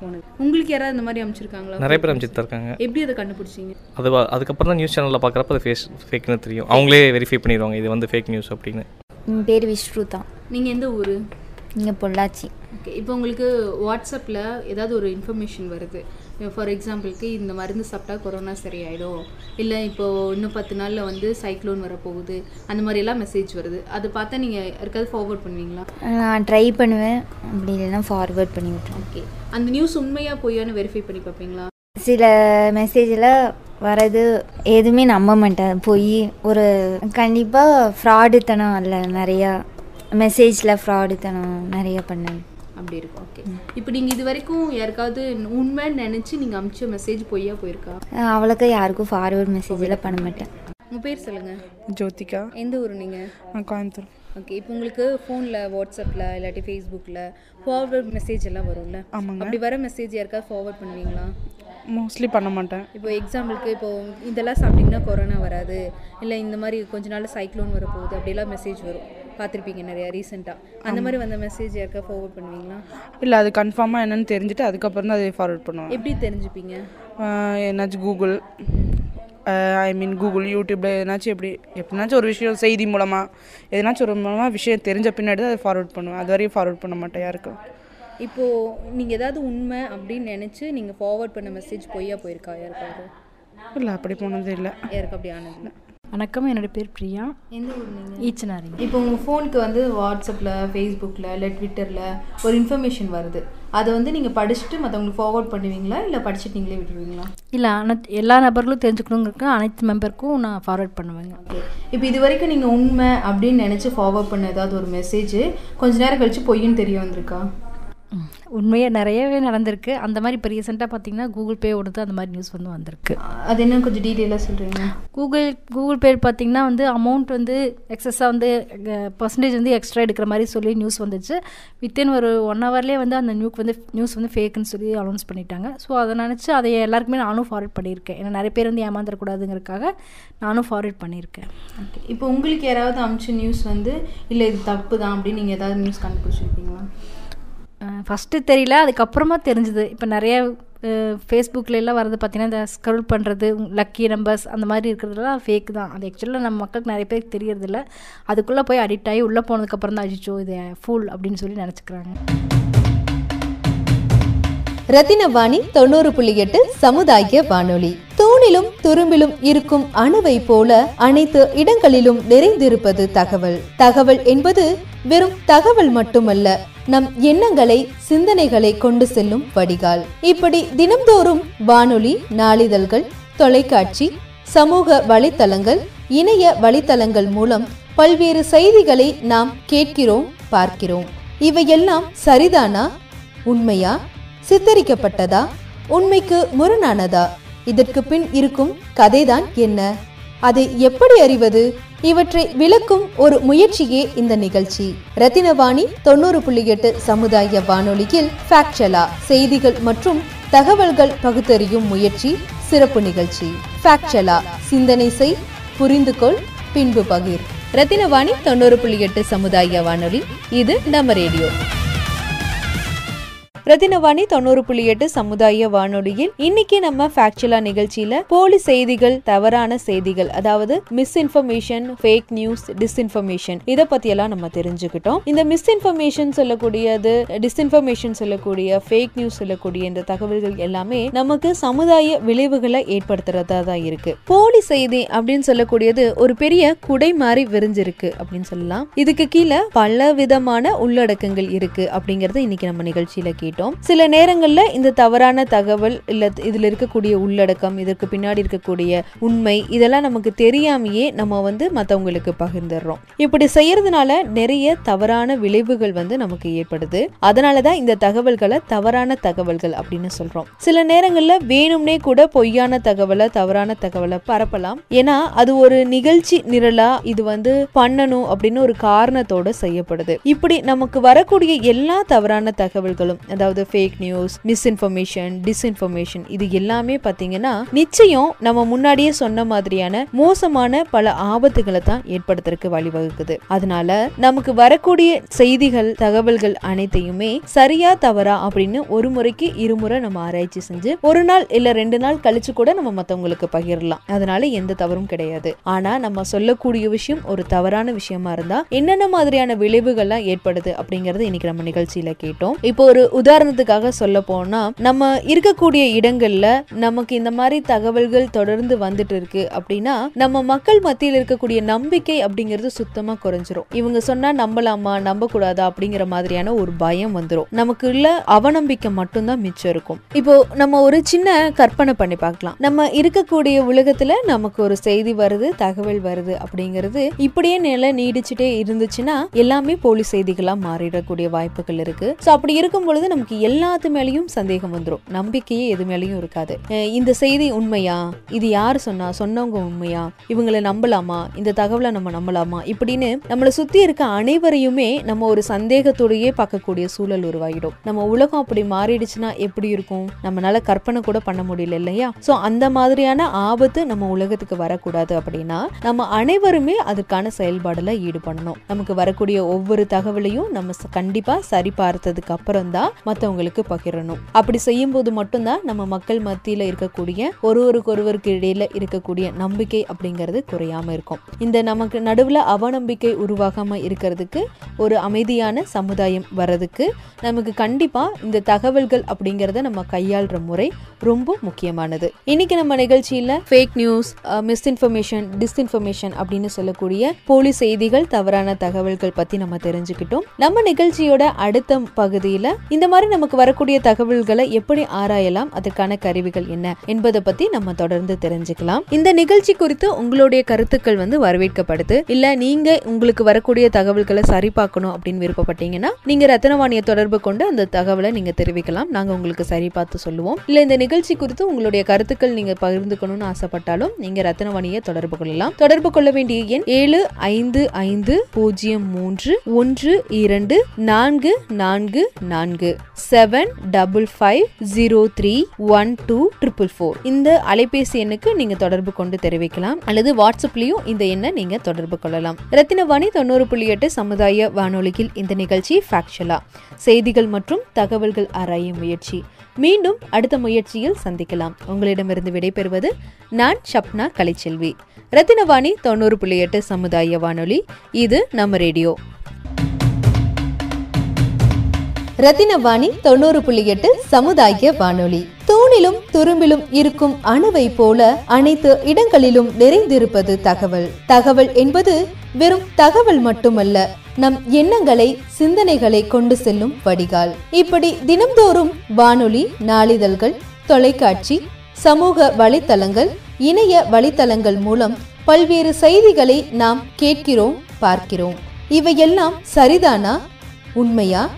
உங்களுக்கு யாராவது இந்த மாதிரி அனுப்பிச்சிருக்காங்களா நிறைய பேர் அமைச்சிட்டு தான் இருக்காங்க. எப்படி அதை கண்டுபிடிச்சீங்க? அது அதுக்கப்புறம் தான் நியூஸ் சேனலில் பார்க்குறப்ப அது ஃபேஸ் ஃபேக்னு தெரியும். அவங்களே வெரிஃபை பண்ணிடுவாங்க இது வந்து ஃபேக் நியூஸ் அப்படின்னு. என் பேர் விஷ்ருதா. நீங்கள் எந்த ஊர்? இங்கே பொள்ளாச்சி. ஓகே இப்போ உங்களுக்கு வாட்ஸ்அப்பில் ஏதாவது ஒரு இன்ஃபர்மேஷன் வருது. ஃபார் எக்ஸாம்பிளுக்கு இந்த மருந்து சாப்பிட்டா கொரோனா சரியாயிடும். இல்லை இப்போ இன்னும் பத்து நாளில் வந்து சைக்ளோன் வரப்போகுது. அந்த மாதிரி எல்லாம் மெசேஜ் வருது. அது பார்த்தா நீங்கள் யாருக்காவது ஃபார்வர்ட் பண்ணுவீங்களா? நான் ட்ரை பண்ணுவேன். அப்படி இல்லைன்னா ஃபார்வர்ட் பண்ணி விட்ருவேன் ஓகே அந்த நியூஸ் உண்மையாக பொய்யான்னு வெரிஃபை பண்ணி பார்ப்பீங்களா? சில மெசேஜில் வரது எதுவுமே நம்ப மாட்டேன். போய் ஒரு கண்டிப்பாக ஃப்ராடுத்தனம் இல்லை நிறையா மெசேஜில் ஃப்ராடுத்தனம் நிறைய பண்ணேன் அப்படி இருக்கும். ஓகே இப்போ நீங்கள் இது வரைக்கும் யாருக்காவது உண்மைன்னு நினச்சி நீங்கள் அமிச்ச மெசேஜ் பொய்யா போயிருக்கா? அவ்வளோக்கா யாருக்கும் ஃபார்வர்ட் மெசேஜில் பண்ண மாட்டேன். உங்கள் பேர் சொல்லுங்கள் ஜோதிகா. எந்த ஊர் நீங்கள் நான் கோயம்புத்தூர். ஓகே இப்போ உங்களுக்கு ஃபோனில் வாட்ஸ்அப்பில் இல்லாட்டி ஃபேஸ்புக்கில் ஃபார்வர்ட் மெசேஜ் எல்லாம் வரும்ல? ஆமாங்க. அப்படி வர மெசேஜ் யாருக்காவது ஃபார்வர்ட் பண்ணுவீங்களா? மோஸ்ட்லி பண்ண மாட்டேன். இப்போ எக்ஸாம்பிளுக்கு இப்போ இதெல்லாம் சாப்பிட்டீங்கன்னா கொரோனா வராது. இல்லை இந்த மாதிரி கொஞ்ச நாள் சைக்ளோன் வரப்போகுது அப்படிலாம் மெசேஜ் வரும். பார்த்துருப்பீங்க நிறையா ரீசெண்டாக அந்த மாதிரி வந்த மெசேஜ் யாருக்கா ஃபார்வர்ட் பண்ணுவீங்களா? இல்லை அது கன்ஃபார்மாக என்னன்னு தெரிஞ்சுட்டு அதுக்கப்புறம் தான் அதை ஃபார்வர்ட் பண்ணுவேன். எப்படி தெரிஞ்சுப்பீங்க? என்னாச்சும் கூகுள் ஐ மீன் கூகுள் யூடியூப்பில் எதனாச்சும் எப்படி? எப்படினாச்சும் ஒரு விஷயம் செய்தி மூலமாக எதனாச்சும் ஒரு மூலமாக விஷயம் தெரிஞ்ச பின்னாடி தான் அதை ஃபார்வர்ட் பண்ணுவேன். அது வரையும் ஃபார்வர்ட் பண்ண மாட்டேன் யாருக்கும். இப்போது நீங்கள் ஏதாவது உண்மை அப்படின்னு நினச்சி நீங்கள் ஃபார்வர்ட் பண்ண மெசேஜ் பொய்யா போயிருக்கா? யாருக்காவது? இல்லை அப்படி போனது இல்லை. யாருக்கு அப்படி ஆனதில்லை வணக்கம் என்னோட பேர் பிரியா. எந்த ஊர் நீங்கள் ஈச்சனாரிங்க. இப்போ உங்கள் ஃபோனுக்கு வந்து வாட்ஸ்அப்பில் ஃபேஸ்புக்கில் இல்லை ட்விட்டரில் ஒரு இன்ஃபர்மேஷன் வருது. அதை வந்து நீங்கள் படிச்சுட்டு மற்றவங்களுக்கு ஃபார்வர்ட் பண்ணுவீங்களா? இல்லை படிச்சுட்டு நீங்களே விட்டுருவீங்களா? இல்லை அனைத்து எல்லா நபர்களும் தெரிஞ்சுக்கணுங்கிறதுக்கு அனைத்து மெம்பருக்கும் நான் ஃபார்வர்ட் பண்ணுவேங்க. ஓகே இப்போ இது வரைக்கும் நீங்கள் உண்மை அப்படின்னு நினச்சி ஃபார்வர்ட் பண்ண ஏதாவது ஒரு மெசேஜ் கொஞ்ச நேரம் கழிச்சு பொய்ன்னு தெரிய வந்திருக்கா? உண்மையாக நிறையவே நடந்திருக்கு. அந்த மாதிரி இப்போ ரீசெண்டாக பார்த்தீங்கன்னா கூகுள் பே ஓடுது அந்த மாதிரி நியூஸ் வந்து வந்திருக்கு. அது என்ன கொஞ்சம் டீட்டெயிலாக சொல்கிறீங்க கூகுள் கூகுள் பே பார்த்தீங்கன்னா வந்து அமௌண்ட் வந்து எக்ஸஸாக வந்து பர்சன்டேஜ் வந்து எக்ஸ்ட்ரா எடுக்கிற மாதிரி சொல்லி நியூஸ் வந்துச்சு. வித்தின் ஒரு ஒன் ஹவர்லேயே வந்து அந்த நியூக்கு வந்து நியூஸ் வந்து ஃபேக்குன்னு சொல்லி அனௌன்ஸ் பண்ணிட்டாங்க. ஸோ அதை நினச்சி அதை எல்லாருக்குமே நானும் ஃபார்வர்ட் பண்ணியிருக்கேன். ஏன்னா நிறைய பேர் வந்து ஏமாந்துடக்கூடாதுங்கிறதுக்காக நானும் ஃபார்வர்ட் பண்ணியிருக்கேன். ஓகே இப்போ உங்களுக்கு யாராவது அமிச்ச நியூஸ் வந்து இல்லை இது தப்பு தான் அப்படின்னு நீங்கள் ஏதாவது நியூஸ் கண்டுபிடிச்சிருக்கீங்களா? ஃபஸ்ட்டு தெரியல அதுக்கப்புறமா தெரிஞ்சுது. இப்போ நிறைய ஃபேஸ்புக்கில் வர்றது வரது இந்த ஸ்க்ரோல் பண்ணுறது லக்கி நம்பர்ஸ் அந்த மாதிரி இருக்கிறதுலாம் ஃபேக் தான். அது ஆக்சுவலாக நம்ம மக்களுக்கு நிறைய பேருக்கு தெரியறதில்ல. அதுக்குள்ளே போய் அடிக்ட் ஆகி உள்ளே போனதுக்கப்புறம் தான் அடிச்சோ இது ஃபுல் அப்படின்னு சொல்லி நினச்சிக்கிறாங்க. ரத்தினவாணி தொண்ணூறு புள்ளி எட்டு சமுதாய வானொலி. தூணிலும் துரும்பிலும் இருக்கும் அணுவை போல அனைத்து இடங்களிலும் நிறைந்திருப்பது தகவல். தகவல் என்பது வெறும் தகவல் மட்டுமல்ல நம் எண்ணங்களை சிந்தனைகளை கொண்டு செல்லும் வடிகால். இப்படி தினம்தோறும் வானொலி நாளிதழ்கள் தொலைக்காட்சி சமூக வலைத்தளங்கள் இணைய வலைத்தளங்கள் மூலம் பல்வேறு செய்திகளை நாம் கேட்கிறோம் பார்க்கிறோம். இவையெல்லாம் சரிதானா உண்மையா? சித்தரிக்கப்பட்டதா? உண்மைக்கு முரணானதா? இதற்கு பின் இருக்கும் கதைதான் என்ன? அதை எப்படி அறிவது? இவற்றை விளக்கும் ஒரு முயற்சியே இந்த நிகழ்ச்சி. ரத்தினவாணி தொண்ணூறு புள்ளி எட்டு சமுதாய வானொலியில் ஃபேக்சலா செய்திகள் மற்றும் தகவல்கள் பகுத்தறியும் முயற்சி சிறப்பு நிகழ்ச்சி. ஃபேக்சலா சிந்தனை செய் புரிந்து கொள் பின்பு பகிர். ரத்தினவாணி தொண்ணூறு புள்ளி எட்டு சமுதாய வானொலி இது நம்ம ரேடியோ. ரத்தினவாணி தொண்ணூறு புள்ளி எட்டு சமுதாய வானொலியில் இன்னைக்கு நம்ம ஃபேக்சுவலா நிகழ்ச்சியில போலி செய்திகள் தவறான செய்திகள் அதாவது மிஸ்இன்ஃபர்மேஷன் ஃபேக் நியூஸ் டிஸ்இன்ஃபர்மேஷன் இதை பத்தியெல்லாம் நம்ம தெரிஞ்சுக்கிட்டோம். இந்த மிஸ்இன்ஃபர்மேஷன் சொல்லக்கூடியது டிஸ்இன்ஃபர்மேஷன் சொல்லக்கூடிய ஃபேக் நியூஸ் சொல்லக்கூடிய இந்த தகவல்கள் எல்லாமே நமக்கு சமுதாய விளைவுகளை ஏற்படுத்துறதா தான் இருக்கு. போலி செய்தி அப்படின்னு சொல்லக்கூடியது ஒரு பெரிய குடை மாதிரி விரிஞ்சிருக்கு அப்படின்னு சொல்லலாம். இதுக்கு கீழே பல விதமான உள்ளடக்கங்கள் இருக்கு அப்படிங்கறத இன்னைக்கு நம்ம நிகழ்ச்சியில கேட்டோம். சில நேரங்கள்ல இந்த தவறான தகவல் இல்ல இதுல இருக்கக்கூடிய உள்ளடக்கம் இதற்கு பின்னாடி இருக்கக்கூடிய உண்மை இதெல்லாம் நமக்கு தெரியாமையே நம்ம வந்து மத்தவங்களுக்கு பகிர்ந்துடுறோம். இப்படி செய்யறதுனால நிறைய தவறான விளைவுகள் வந்து நமக்கு ஏற்படுது. அதனாலதான் இந்த தகவல்களை தவறான தகவல்கள் அப்படின்னு சொல்றோம். சில நேரங்கள்ல வேணும்னே கூட பொய்யான தகவலை தவறான தகவலை பரப்பலாம். ஏன்னா அது ஒரு நிகழ்ச்சி நிரலா இது வந்து பண்ணணும் அப்படின்னு ஒரு காரணத்தோட செய்யப்படுது. இப்படி நமக்கு வரக்கூடிய எல்லா தவறான தகவல்களும் அதாவது ஃபேக் நியூஸ் மிஸ்இன்ஃபர்மேஷன் டிஸ்இன்ஃபர்மேஷன் இது எல்லாமே பார்த்தீங்கன்னா நிச்சயம் நம்ம முன்னாடியே சொன்ன மாதிரியான மோசமான பல ஆபத்துகளை தான் ஏற்படுத்துறதுக்கு வழிவகுக்குது. அதனால நமக்கு வரக்கூடிய செய்திகள் தகவல்கள் அனைத்தையுமே சரியா தவறா அப்படின்னு ஒரு முறைக்கு இருமுறை நம்ம ஆராய்ச்சி செஞ்சு ஒரு நாள் இல்ல ரெண்டு நாள் கழிச்சு கூட நம்ம மத்தவங்களுக்கு பகிரலாம். அதனால எந்த தவறும் கிடையாது. ஆனா நம்ம சொல்லக்கூடிய விஷயம் ஒரு தவறான விஷயமா இருந்தா என்னென்ன மாதிரியான விளைவுகள்லாம் ஏற்படுது அப்படிங்கறது இன்னைக்கு நம்ம நிகழ்ச்சியில கேட்டோம். இப்போ ஒரு உதாரணத்துக்காக சொல்ல போனா நம்ம இருக்கக்கூடிய இடங்கள்ல நமக்கு இந்த மாதிரி தகவல்கள் தொடர்ந்து வந்துட்டு இருக்கு அப்படின்னா நம்ம மக்கள் மத்தியில் இருக்கக்கூடிய நம்பிக்கை அப்படிங்கிறது சுத்தமா குறைஞ்சிரும். இவங்க சொன்னா நம்பலாமா நம்ப கூடாதா அப்படிங்கிற மாதிரியான ஒரு பயம் வந்துடும் நமக்கு உள்ள அவநம்பிக்கை மட்டும்தான் மிச்சம் இருக்கும். இப்போ நம்ம ஒரு சின்ன கற்பனை பண்ணி பார்க்கலாம். நம்ம இருக்கக்கூடிய உலகத்துல நமக்கு ஒரு செய்தி வருது தகவல் வருது அப்படிங்கிறது இப்படியே நிலை நீடிச்சுட்டே இருந்துச்சுன்னா எல்லாமே போலி செய்திகளா மாறிடக்கூடிய வாய்ப்புகள் இருக்கு. சோ அப்படி இருக்கும் பொழுது நமக்கு எல்லாத்து மேலேயும் சந்தேகம் வந்துடும் நம்பிக்கையே எது மேலேயும் இருக்காது. இந்த செய்தி உண்மையா? இது யார் சொன்னா? சொன்னவங்க உண்மையா? இவங்களை நம்பலாமா? இந்த தகவலை நம்ம நம்பலாமா? இப்படின்னு நம்மளை சுத்தி இருக்க அனைவரையுமே நம்ம ஒரு சந்தேகத்தோடையே பார்க்கக்கூடிய சூழல் உருவாகிடும். நம்ம உலகம் அப்படி மாறிடுச்சுன்னா எப்படி இருக்கும்? நம்மளால கற்பனை கூட பண்ண முடியல இல்லையா? ஸோ அந்த மாதிரியான ஆபத்து நம்ம உலகத்துக்கு வரக்கூடாது அப்படின்னா நம்ம அனைவருமே அதற்கான செயல்பாடுல ஈடுபடணும். நமக்கு வரக்கூடிய ஒவ்வொரு தகவலையும் நம்ம கண்டிப்பா சரி பார்த்ததுக்கு அப்புறம் தான் மற்றவங்களுக்கு பகிரணும். அப்படி செய்யும் போது மட்டும்தான் நம்ம மக்கள் மத்தியில் இருக்கக்கூடிய ஒருவருக்கொருவருக்கு இடையில இருக்கக்கூடிய நம்பிக்கை அப்படிங்கிறது குறையாம இருக்கும். இந்த நமக்கு நடுவில் அவநம்பிக்கை உருவாகாம இருக்கிறதுக்கு ஒரு அமைதியான சமுதாயம் வர்றதுக்கு நமக்கு கண்டிப்பா இந்த தகவல்கள் அப்படிங்கிறத நம்ம கையாளுற முறை ரொம்ப முக்கியமானது. இன்னைக்கு நம்ம நிகழ்ச்சியில ஃபேக் நியூஸ் மிஸ்இன்ஃபர்மேஷன் டிஸ்இன்ஃபர்மேஷன் அப்படின்னு சொல்லக்கூடிய போலி செய்திகள் தவறான தகவல்கள் பத்தி நம்ம தெரிஞ்சுக்கிட்டோம். நம்ம நிகழ்ச்சியோட அடுத்த பகுதியில இந்த மாதிரி நமக்கு வரக்கூடிய தகவல்களை எப்படி ஆராயலாம் அதற்கான கருவிகள் என்ன என்பதை பத்தி நம்ம தொடர்ந்து தெரிஞ்சுக்கலாம். இந்த நிகழ்ச்சி குறித்து உங்களுடைய கருத்துக்கள் வந்து வரவேற்கப்படுது. இல்ல நீங்க உங்களுக்கு வரக்கூடிய தகவல்களை சரி பார்க்கணும் அப்படின்னு விருப்பப்பட்டீங்கன்னா நீங்க ரத்னவாணியை தொடர்பு கொண்டு அந்த தகவலை நீங்க தெரிவிக்கலாம். நாங்க உங்களுக்கு சரி பார்த்து சொல்லுவோம். இல்ல இந்த நிகழ்ச்சி குறித்து உங்களுடைய கருத்துக்கள் நீங்க பகிர்ந்துக்கணும்னு ஆசைப்பட்டாலும் நீங்க ரத்னவாணியை தொடர்பு கொள்ளலாம். தொடர்பு கொள்ள வேண்டிய எண் ஏழு ஐந்து ஐந்து பூஜ்ஜியம் மூன்று ஒன்று இரண்டு நான்கு நான்கு நான்கு. Seven double five zero three one two triple four இந்த அலைபேசி எண்ணுக்கு நீங்க தொடர்பு கொண்டு தெரிவிக்கலாம். அல்லது வாட்ஸ்அப்லயும் இந்த எண்ணை நீங்க தொடர்பு கொள்ளலாம். ரத்தினவாணி தொண்ணூறு புள்ளி எட்டு சமுதாய வானொலியில் இந்த நிகழ்ச்சி ஃபேக்சுவலா செய்திகள் மற்றும் தகவல்கள் ஆராயும் முயற்சி. மீண்டும் அடுத்த முயற்சியில் சந்திக்கலாம். உங்களிடமிருந்து விடைபெறுவது நான் ஷப்னா கலைச்செல்வி. ரத்தினவாணி தொண்ணூறு புள்ளி எட்டு சமுதாய வானொலி. இது நம்ம ரேடியோ. ரத்தினவாணி தொண்ணூறு புள்ளி எட்டு சமுதாய வானொலி. தூணிலும் துரும்பிலும் இருக்கும் அணுவை போல அனைத்து இடங்களிலும் நிறைந்திருப்பது தகவல். தகவல் என்பது வெறும் தகவல் மட்டுமல்ல நம் எண்ணங்களை சிந்தனைகளை கொண்டு செல்லும் வடிகால். இப்படி தினம்தோறும் வானொலி நாளிதழ்கள் தொலைக்காட்சி சமூக வலைத்தளங்கள் இணைய வலைத்தளங்கள் மூலம் பல்வேறு செய்திகளை நாம் கேட்கிறோம் பார்க்கிறோம். இவையெல்லாம் சரிதானா உண்மையா?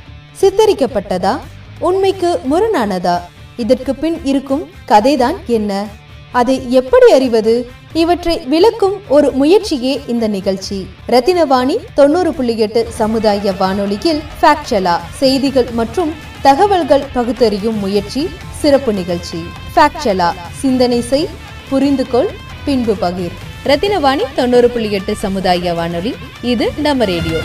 சித்தரிக்கப்பட்டதா? உண்மைக்கு முரணானதா? இதற்கு பின் இருக்கும் கதைதான் என்ன? அதை எப்படி அறிவது? இவற்றை விளக்கும் ஒரு முயற்சியே இந்த நிகழ்ச்சி. ரத்தினவாணி தொண்ணூறு புள்ளி எட்டு சமுதாய வானொலியில் ஃபேக்சலா செய்திகள் மற்றும் தகவல்கள் பகுத்தறியும் முயற்சி சிறப்பு நிகழ்ச்சி. ஃபேக்சலா சிந்தனை செய் புரிந்து கொள் பின்பு பகிர். ரத்தினவாணி தொண்ணூறு புள்ளி எட்டு சமுதாய வானொலி. இது நம்ம ரேடியோ.